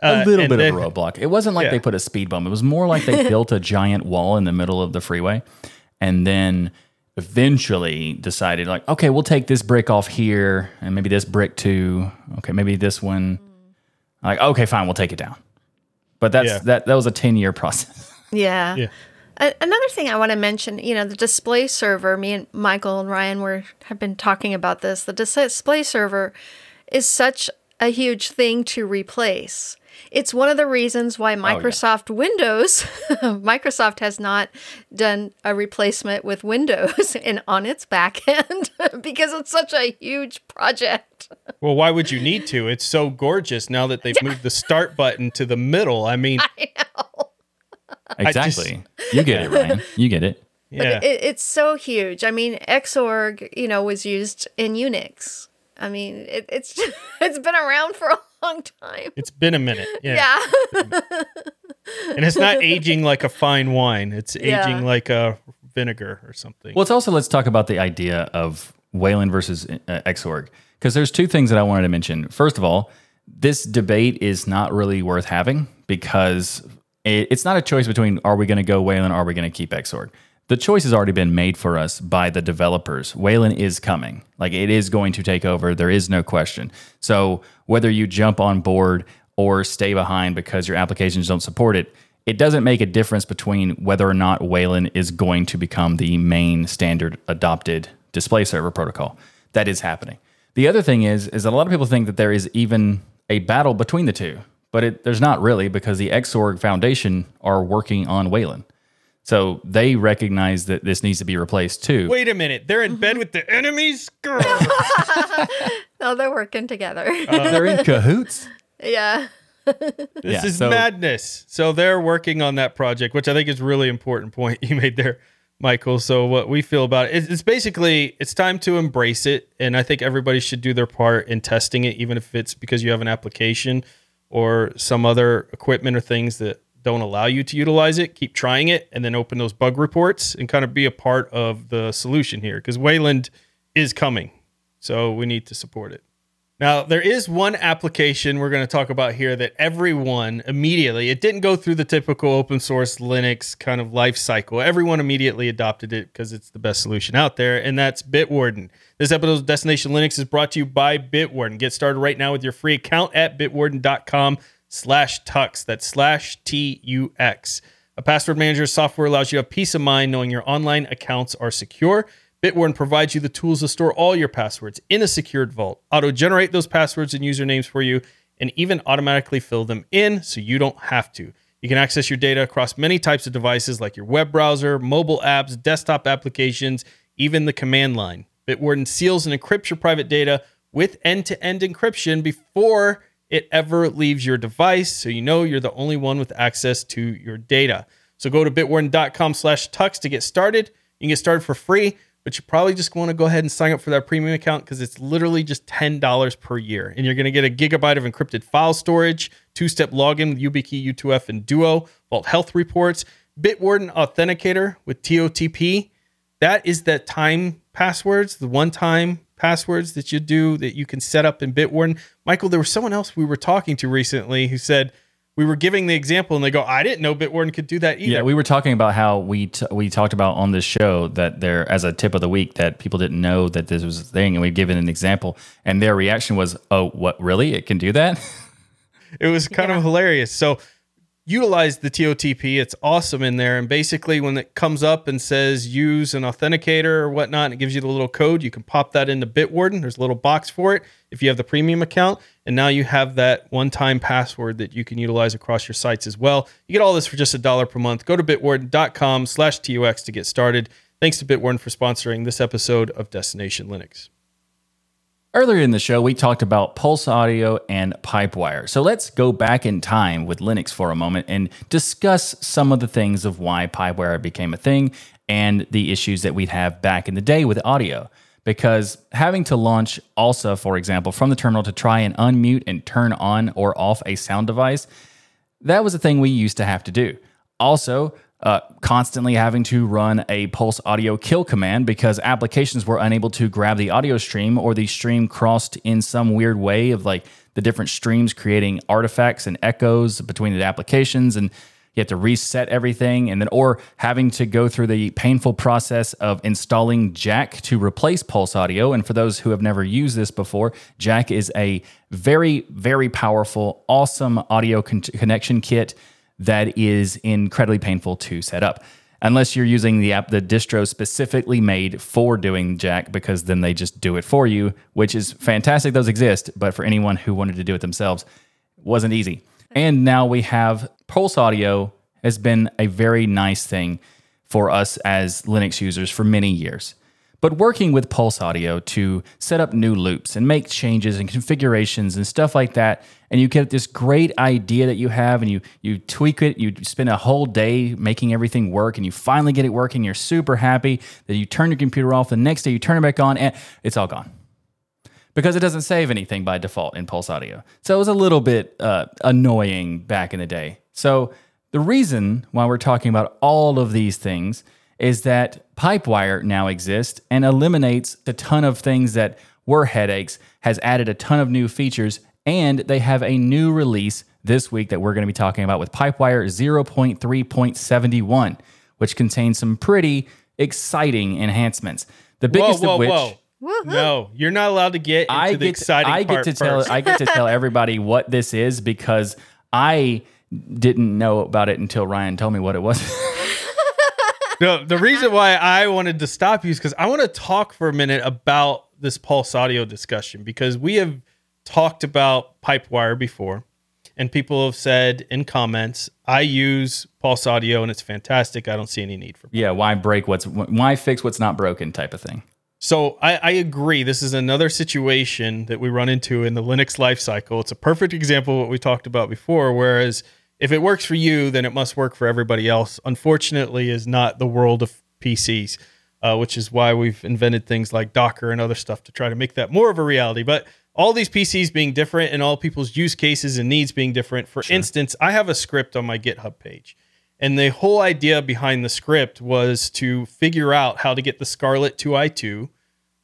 a uh, little bit of a roadblock. It wasn't like yeah. they put a speed bump. It was more like they built a giant wall in the middle of the freeway, and then eventually decided like, okay, we'll take this brick off here, and maybe this brick too. Okay, maybe this one. Like, okay, fine, we'll take it down. But that's yeah. that. That was a ten year process. Yeah. yeah. Another thing I want to mention, you know, the display server. Me and Michael and Ryan were have been talking about this. The display server is such a huge thing to replace it's one of the reasons why Microsoft oh, yeah. Windows, Microsoft has not done a replacement with Windows and on its back end because it's such a huge project. Well, why would you need to? It's so gorgeous now that they've moved the start button to the middle. I mean, I know. Exactly. Just, you get it, Ryan. You get it. Yeah. But it, it's so huge. I mean, Xorg, you know, was used in Unix. I mean, it, it's it's been around for a long time. It's been a minute. Yeah. yeah. and it's not aging like a fine wine. It's aging yeah. like a vinegar or something. Well, it's also let's talk about the idea of Wayland versus uh, Xorg because there's two things that I wanted to mention. First of all, this debate is not really worth having because it, it's not a choice between are we going to go Wayland or are we going to keep Xorg the choice has already been made for us by the developers. Wayland is coming. Like it is going to take over. There is no question. So whether you jump on board or stay behind because your applications don't support it, it doesn't make a difference between whether or not Wayland is going to become the main standard adopted display server protocol. That is happening. The other thing is, is that a lot of people think that there is even a battle between the two, but it, there's not really because the Xorg Foundation are working on Wayland. So they recognize that this needs to be replaced too. Wait a minute. They're in bed with the enemies? Girl. no, they're working together. Uh, they're in cahoots? Yeah. this yeah, is so, madness. So they're working on that project, which I think is really important point you made there, Michael. So what we feel about it, it's basically it's time to embrace it, and I think everybody should do their part in testing it, even if it's because you have an application or some other equipment or things that don't allow you to utilize it, keep trying it, and then open those bug reports and kind of be a part of the solution here because Wayland is coming. So we need to support it. Now, there is one application we're going to talk about here that everyone immediately, it didn't go through the typical open source Linux kind of life cycle. Everyone immediately adopted it because it's the best solution out there, and that's Bitwarden. This episode of Destination Linux is brought to you by Bitwarden. Get started right now with your free account at bitwarden.com slash tux. That's slash T-U-X. A password manager software allows you a peace of mind knowing your online accounts are secure. Bitwarden provides you the tools to store all your passwords in a secured vault, auto generate those passwords and usernames for you, and even automatically fill them in so you don't have to. You can access your data across many types of devices like your web browser, mobile apps, desktop applications, even the command line. Bitwarden seals and encrypts your private data with end to end encryption before it ever leaves your device so you know you're the only one with access to your data. So go to bitwarden.com slash tux to get started. You can get started for free but you probably just want to go ahead and sign up for that premium account because it's literally just $10 per year. And you're going to get a gigabyte of encrypted file storage, two step login with YubiKey, U2F, and Duo, Vault Health Reports, Bitwarden Authenticator with TOTP. That is that time passwords, the one time passwords that you do that you can set up in Bitwarden. Michael, there was someone else we were talking to recently who said, we were giving the example and they go, I didn't know Bitwarden could do that either. Yeah, we were talking about how we t- we talked about on this show that there as a tip of the week that people didn't know that this was a thing, and we've given an example, and their reaction was, "Oh, what? Really? It can do that?" it was kind yeah. of hilarious. So utilize the TOTP. It's awesome in there. And basically, when it comes up and says use an authenticator or whatnot, and it gives you the little code, you can pop that into Bitwarden. There's a little box for it if you have the premium account. And now you have that one time password that you can utilize across your sites as well. You get all this for just a dollar per month. Go to bitwarden.com slash TUX to get started. Thanks to Bitwarden for sponsoring this episode of Destination Linux. Earlier in the show, we talked about Pulse Audio and Pipewire. So let's go back in time with Linux for a moment and discuss some of the things of why Pipewire became a thing and the issues that we'd have back in the day with audio. Because having to launch ALSA, for example, from the terminal to try and unmute and turn on or off a sound device, that was a thing we used to have to do. Also, uh, constantly having to run a pulse audio kill command because applications were unable to grab the audio stream or the stream crossed in some weird way of like the different streams creating artifacts and echoes between the applications and you have to reset everything and then or having to go through the painful process of installing jack to replace pulse audio. And for those who have never used this before jack is a very very powerful awesome audio con- connection kit that is incredibly painful to set up. Unless you're using the app the distro specifically made for doing jack because then they just do it for you which is fantastic those exist but for anyone who wanted to do it themselves wasn't easy. And now we have pulse audio has been a very nice thing for us as linux users for many years but working with Pulse Audio to set up new loops and make changes and configurations and stuff like that, and you get this great idea that you have and you you tweak it, you spend a whole day making everything work, and you finally get it working, you're super happy that you turn your computer off, the next day you turn it back on, and it's all gone. Because it doesn't save anything by default in Pulse Audio. So it was a little bit uh, annoying back in the day. So the reason why we're talking about all of these things is that Pipewire now exists and eliminates a ton of things that were headaches, has added a ton of new features, and they have a new release this week that we're going to be talking about with Pipewire 0.3.71, which contains some pretty exciting enhancements. The biggest whoa, whoa, of which. Whoa. Woo-hoo. No, you're not allowed to get into I get, the exciting I get to tell I get to tell everybody what this is because I didn't know about it until Ryan told me what it was. no, the reason why I wanted to stop you is because I want to talk for a minute about this pulse audio discussion because we have talked about Pipewire before, and people have said in comments, "I use pulse audio and it's fantastic. I don't see any need for." Yeah, why break what's why fix what's not broken type of thing. So I, I, agree. This is another situation that we run into in the Linux lifecycle. It's a perfect example of what we talked about before. Whereas if it works for you, then it must work for everybody else. Unfortunately, is not the world of PCs, uh, which is why we've invented things like Docker and other stuff to try to make that more of a reality. But all these PCs being different and all people's use cases and needs being different. For sure. instance, I have a script on my GitHub page. And the whole idea behind the script was to figure out how to get the Scarlett 2i2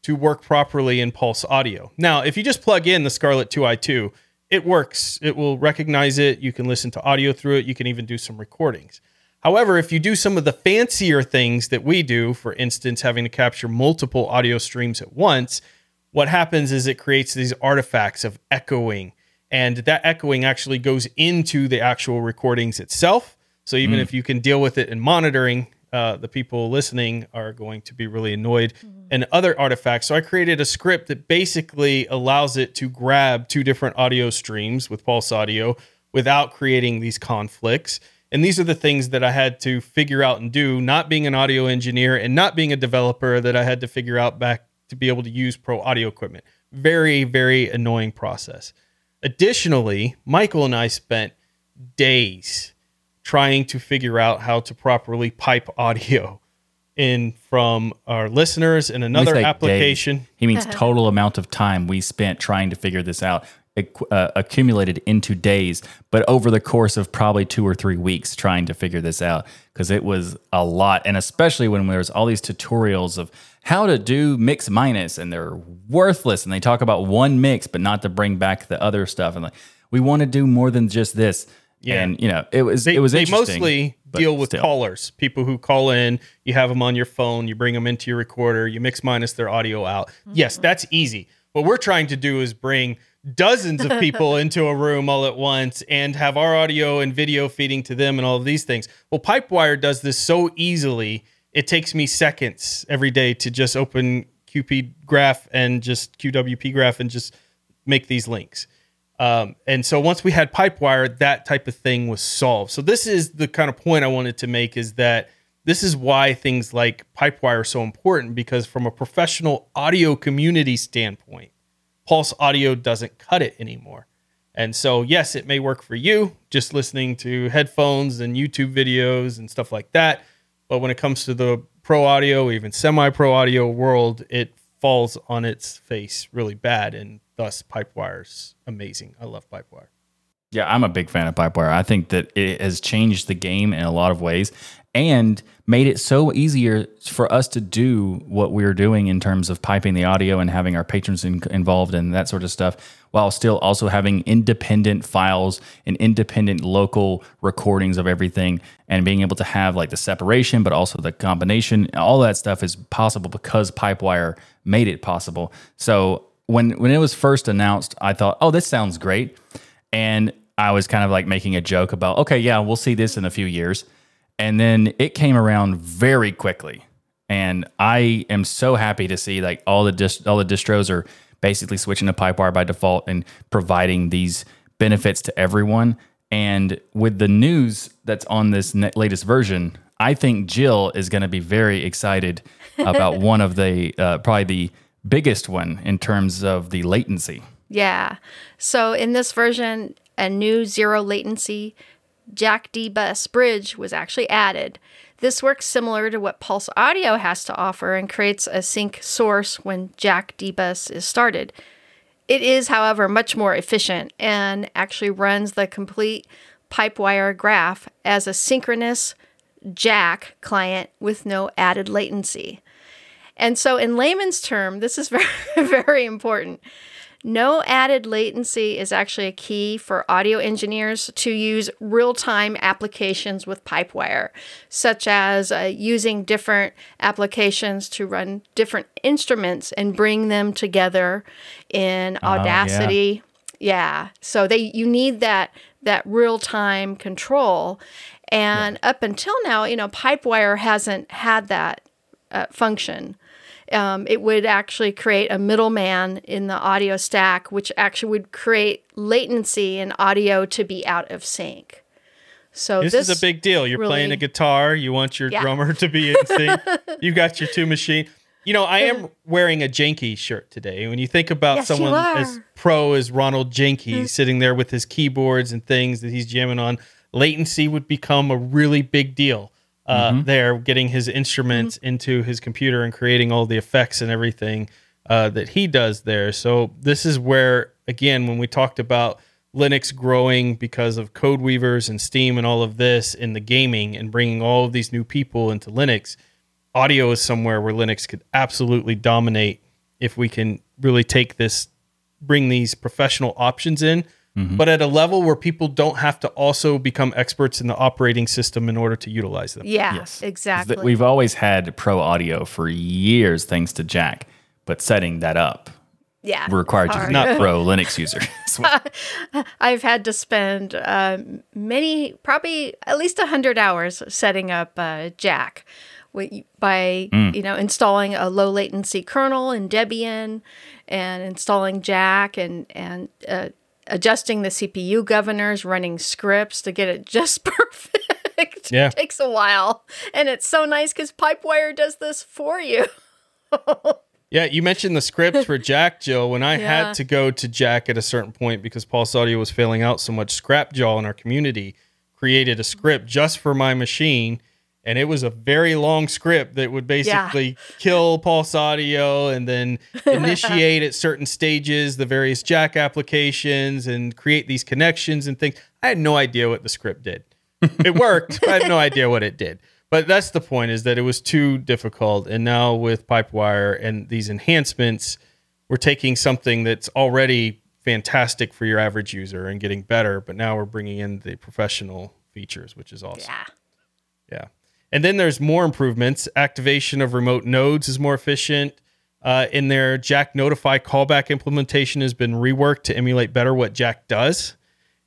to work properly in Pulse Audio. Now, if you just plug in the Scarlett 2i2, it works. It will recognize it. You can listen to audio through it. You can even do some recordings. However, if you do some of the fancier things that we do, for instance, having to capture multiple audio streams at once, what happens is it creates these artifacts of echoing. And that echoing actually goes into the actual recordings itself. So even if you can deal with it in monitoring, uh, the people listening are going to be really annoyed and other artifacts. So I created a script that basically allows it to grab two different audio streams with Pulse Audio without creating these conflicts. And these are the things that I had to figure out and do, not being an audio engineer and not being a developer, that I had to figure out back to be able to use pro audio equipment. Very, very annoying process. Additionally, Michael and I spent days trying to figure out how to properly pipe audio in from our listeners in another application. days, he means total amount of time we spent trying to figure this out, uh, accumulated into days, but over the course of probably two or three weeks trying to figure this out because it was a lot. And especially when there's all these tutorials of how to do mix minus and they're worthless and they talk about one mix, but not to bring back the other stuff. And like, we want to do more than just this. Yeah. And, you know, it was, They, it was they mostly deal with still. callers, people who call in. You have them on your phone. You bring them into your recorder. You mix minus their audio out. Yes, mm-hmm. that's easy. What we're trying to do is bring dozens of people into a room all at once and have our audio and video feeding to them and all of these things. Well, Pipewire does this so easily. It takes me seconds every day to just open QP graph and just QWP graph and just make these links. Um, and so once we had Pipewire, that type of thing was solved. So this is the kind of point I wanted to make is that this is why things like Pipewire are so important because from a professional audio community standpoint, Pulse Audio doesn't cut it anymore. And so, yes, it may work for you just listening to headphones and YouTube videos and stuff like that. But when it comes to the pro audio, even semi pro audio world, it falls on its face really bad. And thus, Pipewire's amazing. I love Pipewire. Yeah, I'm a big fan of Pipewire. I think that it has changed the game in a lot of ways and made it so easier for us to do what we're doing in terms of piping the audio and having our patrons in, involved and that sort of stuff, while still also having independent files and independent local recordings of everything and being able to have like the separation, but also the combination. All that stuff is possible because Pipewire made it possible. So when when it was first announced, I thought, oh, this sounds great. And I was kind of like making a joke about, okay, yeah, we'll see this in a few years. And then it came around very quickly. And I am so happy to see like all the dist- all the distros are basically switching to Pipewire by default and providing these benefits to everyone. And with the news that's on this ne- latest version, I think Jill is going to be very excited about one of the uh, probably the biggest one in terms of the latency. Yeah. So in this version, a new zero latency Jack D bus bridge was actually added. This works similar to what Pulse Audio has to offer and creates a sink source when Jack D bus is started. It is, however, much more efficient and actually runs the complete Pipewire graph as a synchronous Jack client with no added latency. And so, in layman's term, this is very, very important. No added latency is actually a key for audio engineers to use real time applications with Pipewire, such as uh, using different applications to run different instruments and bring them together in Audacity. Yeah. So they you need that that real time control. And up until now, you know, Pipewire hasn't had that uh, function. Um, it would actually create a middleman in the audio stack, which actually would create latency in audio to be out of sync. So This, this, is a big deal. You're playing a guitar. You want your Yeah. drummer to be in sync. You've got your two machine. You know, I am wearing a Jenkees shirt today. When you think about Yes, someone as pro as Ronald Jenkees sitting there with his keyboards and things that he's jamming on, latency would become a really big deal. Uh, There, getting his instruments into his computer and creating all the effects and everything uh, that he does there. So this is where, again, when we talked about Linux growing because of CodeWeavers and Steam and all of this in the gaming and bringing all of these new people into Linux, audio is somewhere where Linux could absolutely dominate if we can really take this, bring these professional options in, but at a level where people don't have to also become experts in the operating system in order to utilize them. Yeah, Yes. exactly. We've always had pro audio for years thanks to Jack, but setting that up yeah, required you to hard. be a pro Linux user. I've had to spend um, many, probably at least a hundred hours setting up uh, Jack wi- by you know installing a low latency kernel in Debian and installing Jack and and uh, adjusting the CPU governors, running scripts to get it just perfect. Yeah. it takes a while, and it's so nice because Pipewire does this for you. Yeah, you mentioned the scripts for Jack, Jill. When I Yeah. had to go to Jack at a certain point because Pulse Audio was failing out so much, Scrapjaw in our community created a script just for my machine. And it was a very long script that would basically kill Pulse Audio and then initiate at certain stages the various Jack applications and create these connections and things. I had no idea what the script did. It worked, but I had no idea what it did. But that's the point is that it was too difficult. And now with Pipewire and these enhancements, we're taking something that's already fantastic for your average user and getting better, but now we're bringing in the professional features, which is awesome. Yeah. And then there's more improvements. Activation of remote nodes is more efficient. Uh, in their Jack Notify callback implementation has been reworked to emulate better what Jack does.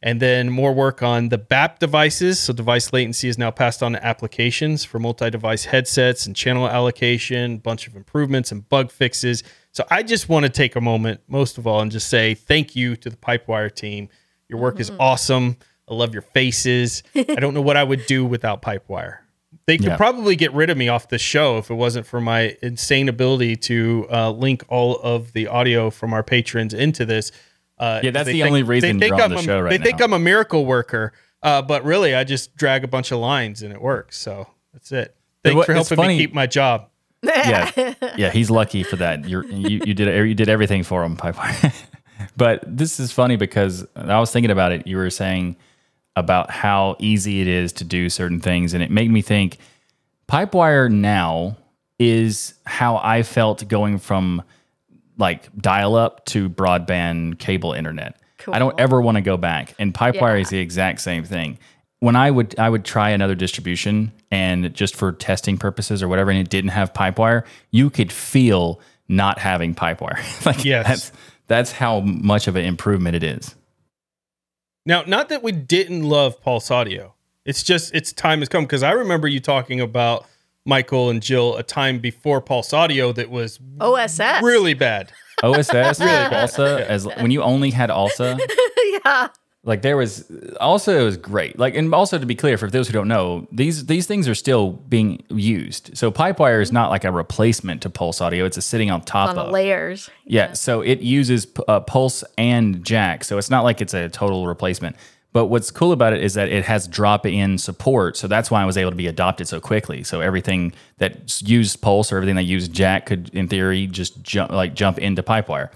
And then more work on the BAP devices. So device latency is now passed on to applications for multi-device headsets and channel allocation, bunch of improvements and bug fixes. So I just want to take a moment, most of all, and just say thank you to the Pipewire team. Your work is awesome. I love your faces. I don't know what I would do without Pipewire. They could Yeah. probably get rid of me off the show if it wasn't for my insane ability to uh, link all of the audio from our patrons into this. Uh, Yeah, that's the think- only they reason think you're on I'm the a- show right They think. I'm a miracle worker, uh, but really, I just drag a bunch of lines and it works. So that's it. Thanks what- for helping funny- me keep my job. yeah, yeah, he's lucky for that. You're, you you did you did everything for him, Pipeline. but this is funny because I was thinking about it. You were saying about how easy it is to do certain things, and it made me think. Pipewire now is how I felt going from like dial up to broadband cable internet. I don't ever want to go back. And Pipewire Yeah. is the exact same thing. When I would I would try another distribution and just for testing purposes or whatever, and it didn't have Pipewire, you could feel not having Pipewire. like Yes. that's that's how much of an improvement it is. Now, not that we didn't love Pulse Audio. It's just its time has come because I remember you talking about Michael and Jill a time before Pulse Audio that was OSS. really bad. OSS, really, ALSA, as when you only had ALSA, yeah. Like there was also it was great. Like and also to be clear for those who don't know these these things are still being used. So pipewire is not like a replacement to pulse audio. It's a sitting on top On of. layers. yeah yeah, so it uses uh, pulse and jack. So it's not like it's a total replacement. But what's cool about it is that it has drop in support. So that's why i was able to be adopted so quickly. So everything that used pulse or everything that used jack could in theory just jump like jump into pipewire.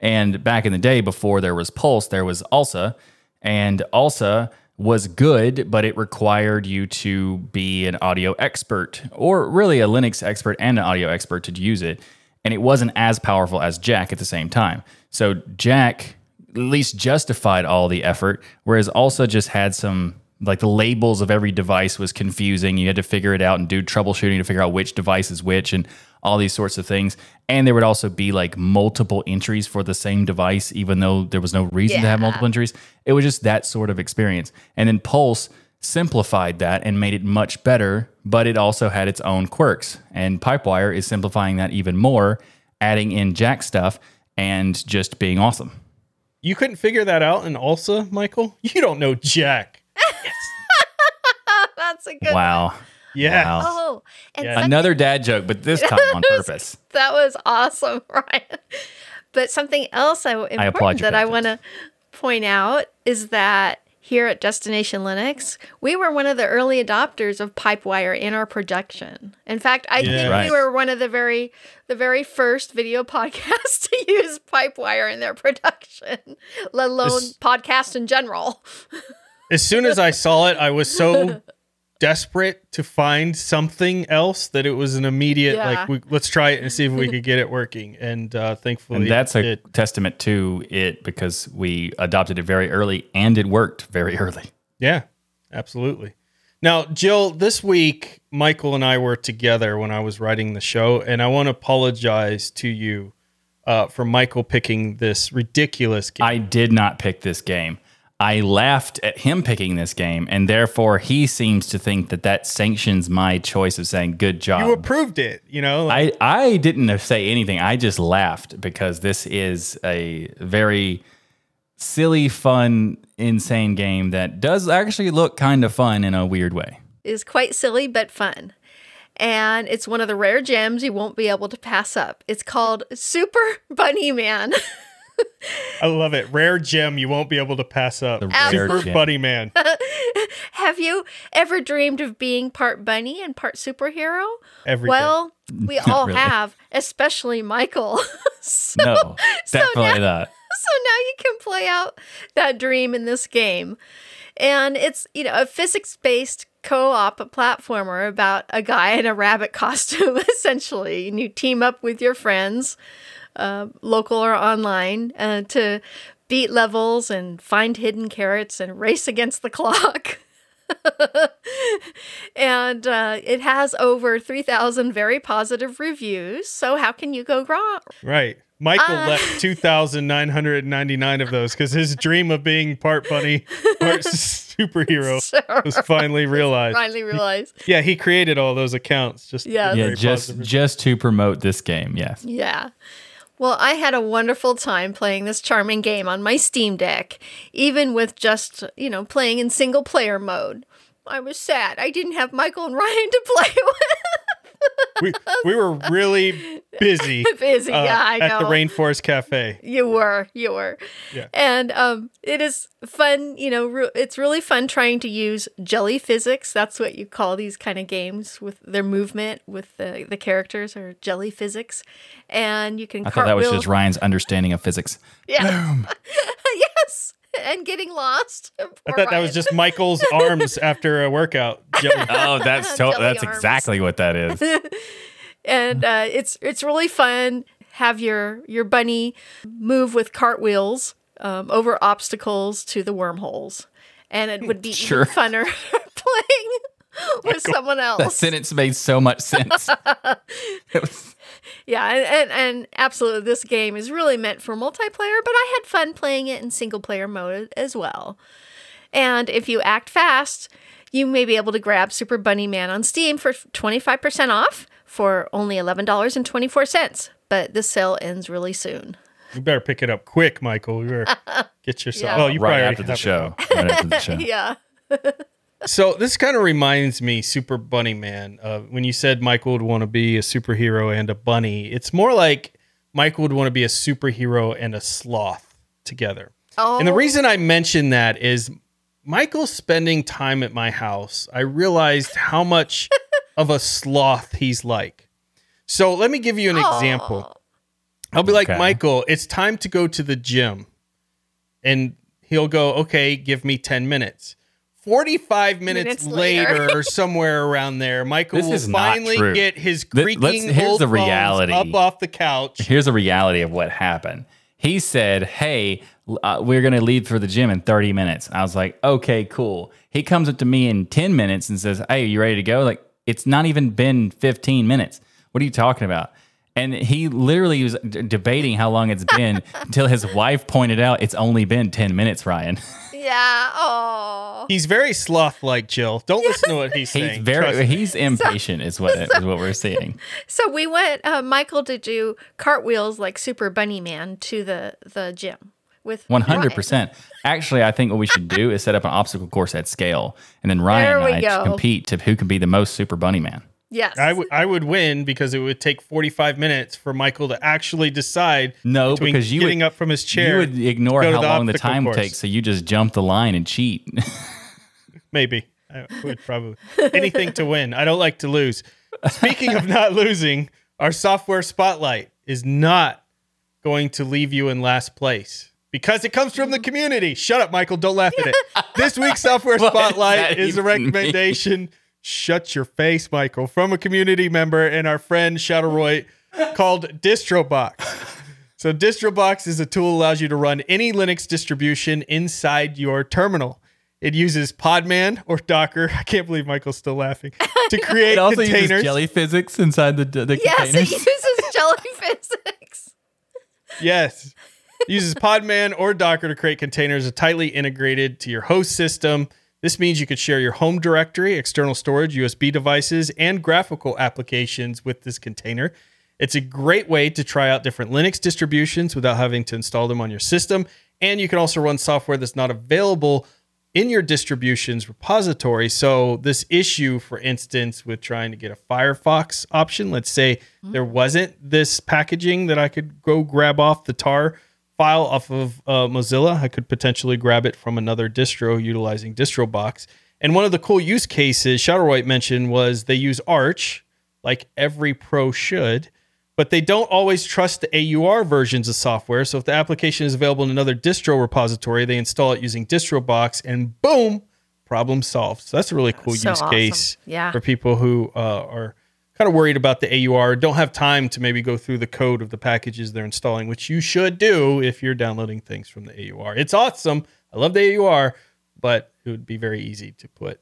And back in the day before there was pulse there was alsa and ALSA was good, but it required you to be an audio expert or really a Linux expert and an audio expert to use it. And it wasn't as powerful as Jack at the same time. So Jack at least justified all the effort, whereas ALSA just had some like the labels of every device was confusing. You had to figure it out and do troubleshooting to figure out which device is which and all these sorts of things. And there would also be like multiple entries for the same device, even though there was no reason to have multiple entries. It was just that sort of experience. And then Pulse simplified that and made it much better, but it also had its own quirks. And Pipewire is simplifying that even more, adding in Jack stuff and just being awesome. You couldn't figure that out in ALSA, Michael? You don't know Jack. That's a good Wow. Yeah. Wow. Oh, and Yeah. Another dad joke, but this time on purpose. that was awesome, Ryan. But something else I, applaud important you that I want to point out is that here at Destination Linux, we were one of the early adopters of Pipewire in our production. In fact, I Yeah. think Right. we were one of the very the very first video podcasts to use Pipewire in their production, let alone This- podcast in general. As soon as I saw it, I was so desperate to find something else that it was an immediate Yeah. like we, let's try it and see if we could get it working. And uh, thankfully, And that's a it, testament to it because we adopted it very early and it worked very early. yeah, absolutely. Now, Jill, this week Michael and I were together when I was writing the show, and I want to apologize to you uh, for Michael picking this ridiculous game. I did not pick this game. I laughed at him picking this game, and therefore he seems to think that that sanctions my choice of saying good job. you approved it, you know. like- I, I didn't say anything. I just laughed because this is a very silly, fun, insane game that does actually look kind of fun in a weird way. It is quite silly but fun. And it's one of the rare gems you won't be able to pass up. It's called Super Bunny Man. I love it. Rare gem you won't be able to pass up. The rare Super gem. Buddy Man. Have you ever dreamed of being part bunny and part superhero? Every day. well, we all really. have, especially Michael. so, No, definitely not. so now you can play out that dream in this game. And it's, you know, a physics based co op platformer about a guy in a rabbit costume, essentially. And you team up with your friends, uh, local or online, uh, to beat levels and find hidden carrots and race against the clock. and uh, it has over 3,000 very positive reviews. So, how can you go wrong? Right. Michael Uh. left 2,999 of those because his dream of being part bunny, part superhero was finally realized. Finally realized. Yeah, he created all those accounts. Just Yeah. Yeah, just just to promote this game. Yes. Yeah. Well, I had a wonderful time playing this charming game on my Steam Deck, even with just, you know, playing in single player mode. I was sad. I didn't have Michael and Ryan to play we, we were really busy. Busy, uh, yeah, I know. At the Rainforest Cafe. You were, you were. Yeah. And um, it is fun, you know, re- it's really fun trying to use jelly physics. That's what you call these kind of games with their movement with the, the characters or jelly physics. And you can I thought that was just Ryan's understanding of physics. Yeah. yes. And getting lost. I Poor thought that was just Michael's arms after a workout. Oh, that's to- that's arms. exactly what that is. and uh, it's it's really fun. Have your your bunny move with cartwheels um, over obstacles to the wormholes, and it would be Sure. even funner playing with someone else. That else. sentence made so much sense. It was- Yeah, and, and and absolutely, this game is really meant for multiplayer. But I had fun playing it in single player mode as well. And if you act fast, you may be able to grab Super Bunny Man on Steam for 25% off for only $11.24. But this sale ends really soon. You better pick it up quick, Michael. You better get yourself. Yeah. Oh, you probably right already after the have it. show. Right after the show. Yeah. So this kind of reminds me, Super Bunny Man, uh, when you said Michael would want to be a superhero and a bunny. It's more like Michael would want to be a superhero and a sloth together. Oh, And the reason I mention that is Michael spending time at my house, I realized how much of a sloth he's like. So let me give you an example. I'll be like, Michael, it's time to go to the gym. And he'll go, okay, give me 10 minutes. 45 minutes, Minutes later, later. or somewhere around there, Michael This will finally get his Th- let's- creaking here's old the bones reality. up off the couch. Here's the reality of what happened. He said, "Hey, uh, we're gonna leave for the gym in 30 minutes." I was like, "Okay, cool." He comes up to me in 10 minutes and says, "Hey, you ready to go?" Like, it's not even been 15 minutes. What are you talking about? And he literally was d- debating how long it's been until his wife pointed out it's only been 10 minutes, Ryan. yeah. Oh. He's very sloth like, Jill. Don't listen to what he's He's saying. Trust very he's impatient is what is what we're seeing. So we went, uh, Michael, to do cartwheels like Super Bunny Man to the, the gym with One hundred Ryan. percent. Actually, I think what we should do is set up an obstacle course at scale, and then Ryan and I go. compete to who can be the most Super Bunny Man. Yes. I would I would win because it would take 45 minutes for Michael to actually decide No, because you getting would, up from his chair. You would ignore how the long the time course. takes, so you just jump the line and cheat. Maybe. I would probably anything to win. I don't like to lose. Speaking of not losing, our software spotlight is not going to leave you in last place because it comes from the community. Shut up, Michael. Don't laugh at it. This week's software spotlight is a even mean? recommendation Shut your face, Michael, from a community member and our friend Shadowroy called DistroBox. So DistroBox is a tool that allows you to run any Linux distribution inside your terminal. It uses Podman or Docker. I can't believe Michael's still laughing to create It also containers. uses jelly physics inside the, the Yes, it containers. uses jelly physics. Yes. uses Podman or Docker to create containers that are tightly integrated to your host system. This means you could share your home directory, external storage, USB devices, and graphical applications with this container. It's a great way to try out different Linux distributions without having to install them on your system. And you can also run software that's not available in your distribution's repository. So, this issue, for instance, with trying to get a Firefox option, let's say mm-hmm. there wasn't this packaging that I could go grab off the tar file off of uh, Mozilla, I could potentially grab it from another distro utilizing DistroBox. And one of the cool use cases Shadowroy mentioned was they use Arch, like every pro should, but they don't always trust the AUR versions of software. So if the application is available in another distro repository, they install it using DistroBox, and boom, problem solved. So that's a really cool So use awesome. case Yeah. for people who uh, are kind of worried about the AUR, don't have time to maybe go through the code of the packages they're installing, which you should do if you're downloading things from the AUR. It's awesome. I love the AUR, but it would be very easy to put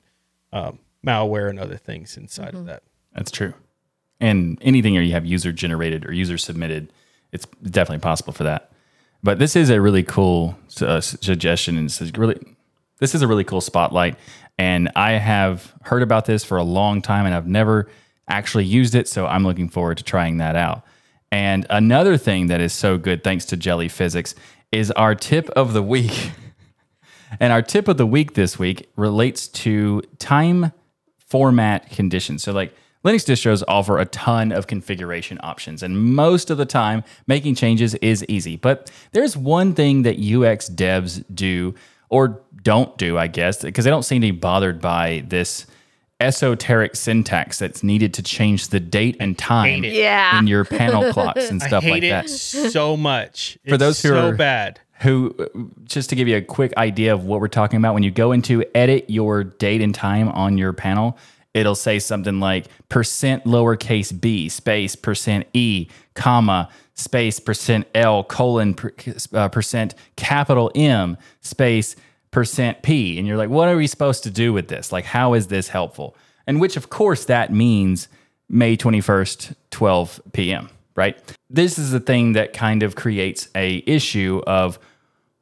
um, malware and other things inside of that. That's true. And anything where you have user generated or user submitted, it's definitely possible for that. But this is a really cool uh, suggestion, and it's really this is a really cool spotlight. And I have heard about this for a long time, and I've never actually used it. So I'm looking forward to trying that out. And another thing that is so good, thanks to Jelly Physics, is our tip of the week. And our tip of the week this week relates to time format conditions. So, like Linux distros offer a ton of configuration options, and most of the time, making changes is easy. But there's one thing that UX devs do or don't do, I guess, because they don't seem to be bothered by this esoteric syntax that's needed to change the date and time. Yeah. in your panel clocks and I stuff hate like it that so much. For those who so are- bad. who just to give you a quick idea of what we're talking about when you go into edit your date and time on your panel it'll say something like percent lowercase b space percent e comma space percent l colon per, uh, percent capital m space percent p and you're like what are we supposed to do with this like how is this helpful and which of course that means may 21st 12 p.m right this is the thing that kind of creates a issue of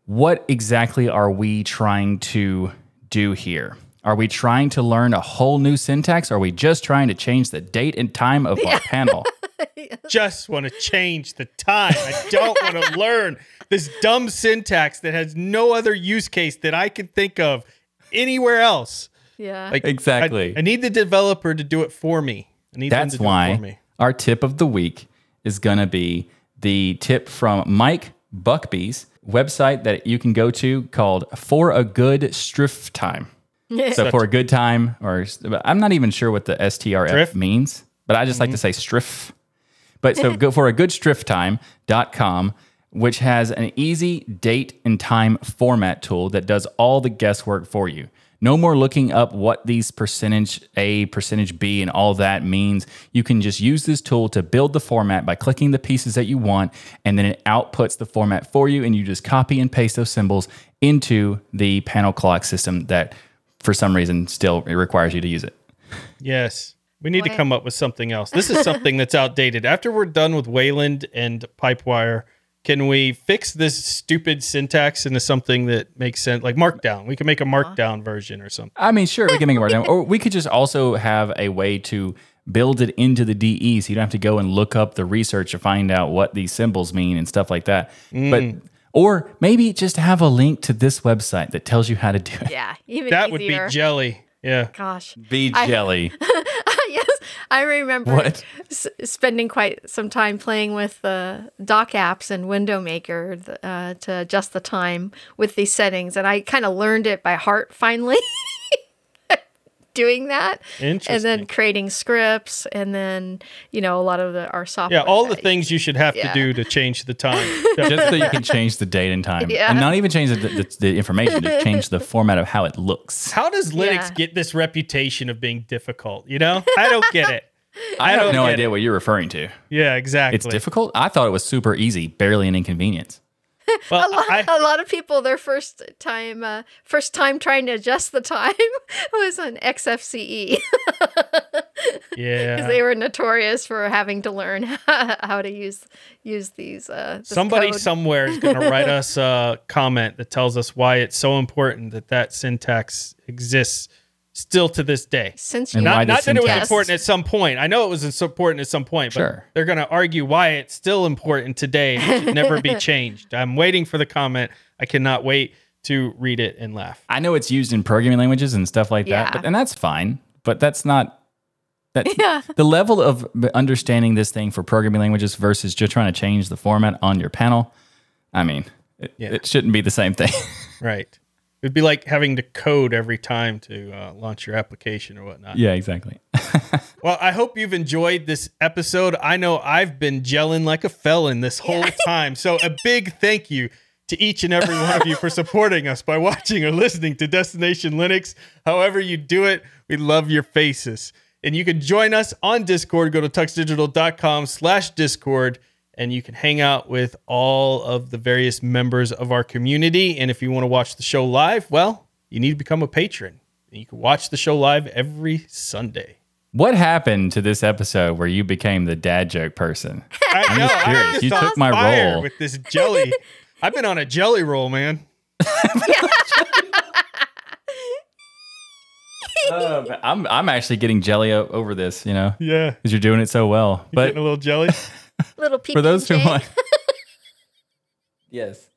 what exactly are we trying to do here? Are we trying to learn a whole new syntax? Or are we just trying to change the date and time of our panel? Just want to change the time. I don't want to learn this dumb syntax that has no other use case that I can think of anywhere else. Yeah. Like Exactly. I, I need the developer to do it for me. I need them That's to do it for why me. our tip of the week is going to be the tip from Mike Buckby's website that you can go to called For a Good Striff Time. so for a good time, or I'm not even sure what the STRF Striff? means, but I just like to mm-hmm. say striff. But so go for a good striftime.com, which has an easy date and time format tool that does all the guesswork for you. No more looking up what these percentage A, percentage B, and all that means. You can just use this tool to build the format by clicking the pieces that you want, and then it outputs the format for you, and you just copy and paste those symbols into the panel clock system that, for some reason, still it requires you to use it. Yes. We need to come up with something else. This is something that's outdated. After we're done with Wayland and Pipewire, can we fix this stupid syntax into something that makes sense? Like Markdown. We can make a uh-huh. Markdown version or something. I mean, sure, we can make a Markdown, or we could just also have a way to build it into the DE so you don't have to go and look up the research to find out what these symbols mean and stuff like that. But mm. or maybe just have a link to this website that tells you how to do it. yeah. Even That would be jelly. Yeah. Gosh. Be I- jelly. yes, I remember What? S- spending quite some time playing with the dock apps and Window Maker uh, to adjust the time with these settings, and I kind of learned it by heart finally. doing that. Interesting. And then creating scripts, and then you know a lot of the our software. yeah, all the that- things you should have Yeah. to do to change the time. Just so you can change the date and time, Yeah. and not even change the, the, the information, just change the format of how it looks. How does Linux Yeah. get this reputation of being difficult? You know, I don't get it. I have don't no idea it. what you're referring to. Yeah, exactly. It's difficult. I thought it was super easy, barely an inconvenience. Well, a lot, I, a lot of people their first time uh, first time trying to adjust the time was on XFCE yeah. because they were notorious for having to learn how to use use these. Uh, this Somebody code. somewhere is going to write us a comment that tells us why it's so important that that syntax exists still to this day. since you Not, not that it was syntax- important at some point. I know it was important at some point, but Sure. they're going to argue why it's still important today it should never be changed. I'm waiting for the comment. I cannot wait to read it and laugh. I know it's used in programming languages and stuff like Yeah. that, but, and that's fine. But that's not that Yeah. the level of understanding this thing for programming languages versus just trying to change the format on your panel. I mean, it, Yeah. it shouldn't be the same thing. Right. It'd be like having to code every time to uh, launch your application or whatnot. yeah, exactly. Well, I hope you've enjoyed this episode. I know I've been gelling like a felon this whole time. So, a big thank you to each and every one of you for supporting us by watching or listening to Destination Linux. However, you do it, we love your faces. And you can join us on Discord. Go to tuxdigital.com slash Discord and you can hang out with all of the various members of our community. And if you want to watch the show live, well, you need to become a patron. You can watch the show live every Sunday. What happened to this episode where you became the dad joke person? I know. just curious. I'm You took my role. with this jelly. I've been on a jelly roll, man. Uh, I'm I'm actually getting jelly over this, you know, Yeah, because you're doing it so well. but But getting a little jelly. Little pee for those who want, yes,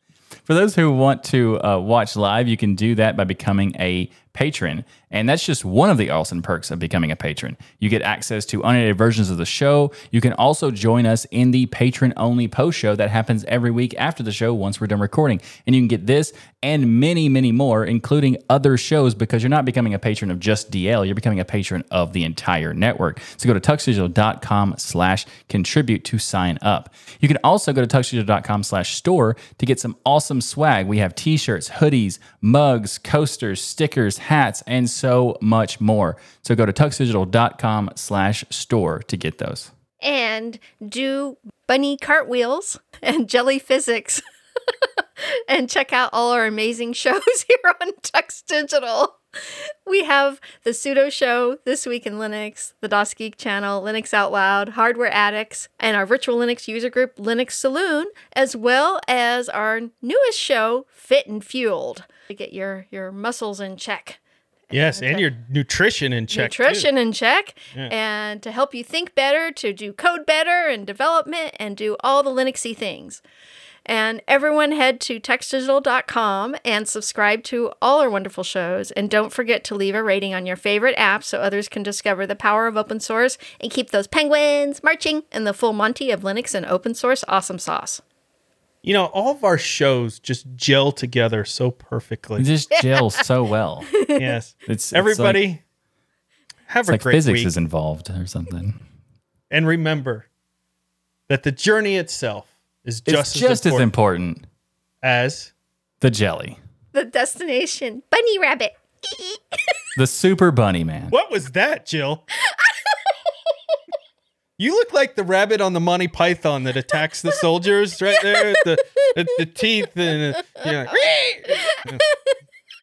for those who want to uh, watch live, you can do that by becoming a patron, and that's just one of the awesome perks of becoming a patron. You get access to unedited versions of the show. You can also join us in the patron only post show that happens every week after the show once we're done recording, and you can get this and many, many more, including other shows, because you're not becoming a patron of just DL, you're becoming a patron of the entire network. So go to tuxdigital.com slash contribute to sign up. You can also go to tuxdigital.com slash store to get some awesome swag. We have t-shirts, hoodies, mugs, coasters, stickers, hats, and so much more. So go to tuxdigital.com slash store to get those. and do bunny cartwheels and jelly physics. and check out all our amazing shows here on Tux Digital. We have the Sudo Show, This Week in Linux, the DasGeek Channel, Linux Out Loud, Hardware Addicts, and our virtual Linux user group, Linux Saloon, as well as our newest show, Fit and Fueled, to get your, your muscles in check. yes, and uh, your nutrition in check. too. nutrition in check and to help you think better, to do code better and development and do all the Linuxy things. And everyone head to tuxdigital.com and subscribe to all our wonderful shows. And don't forget to leave a rating on your favorite app so others can discover the power of open source and keep those penguins marching in the full Monty of Linux and open source awesome sauce. You know, all of our shows just gel together so It perfectly. just gels so well. yes. It's it's Everybody, like, have it's a like great physics week. is involved or something. and remember that the journey itself is It's just, just, as as important important. as The jelly. The destination, Bunny Rabbit. The super bunny man. What was that, Jill? you look like the rabbit on the Monty Python that attacks the soldiers right there. The, the, the teeth and uh, you know,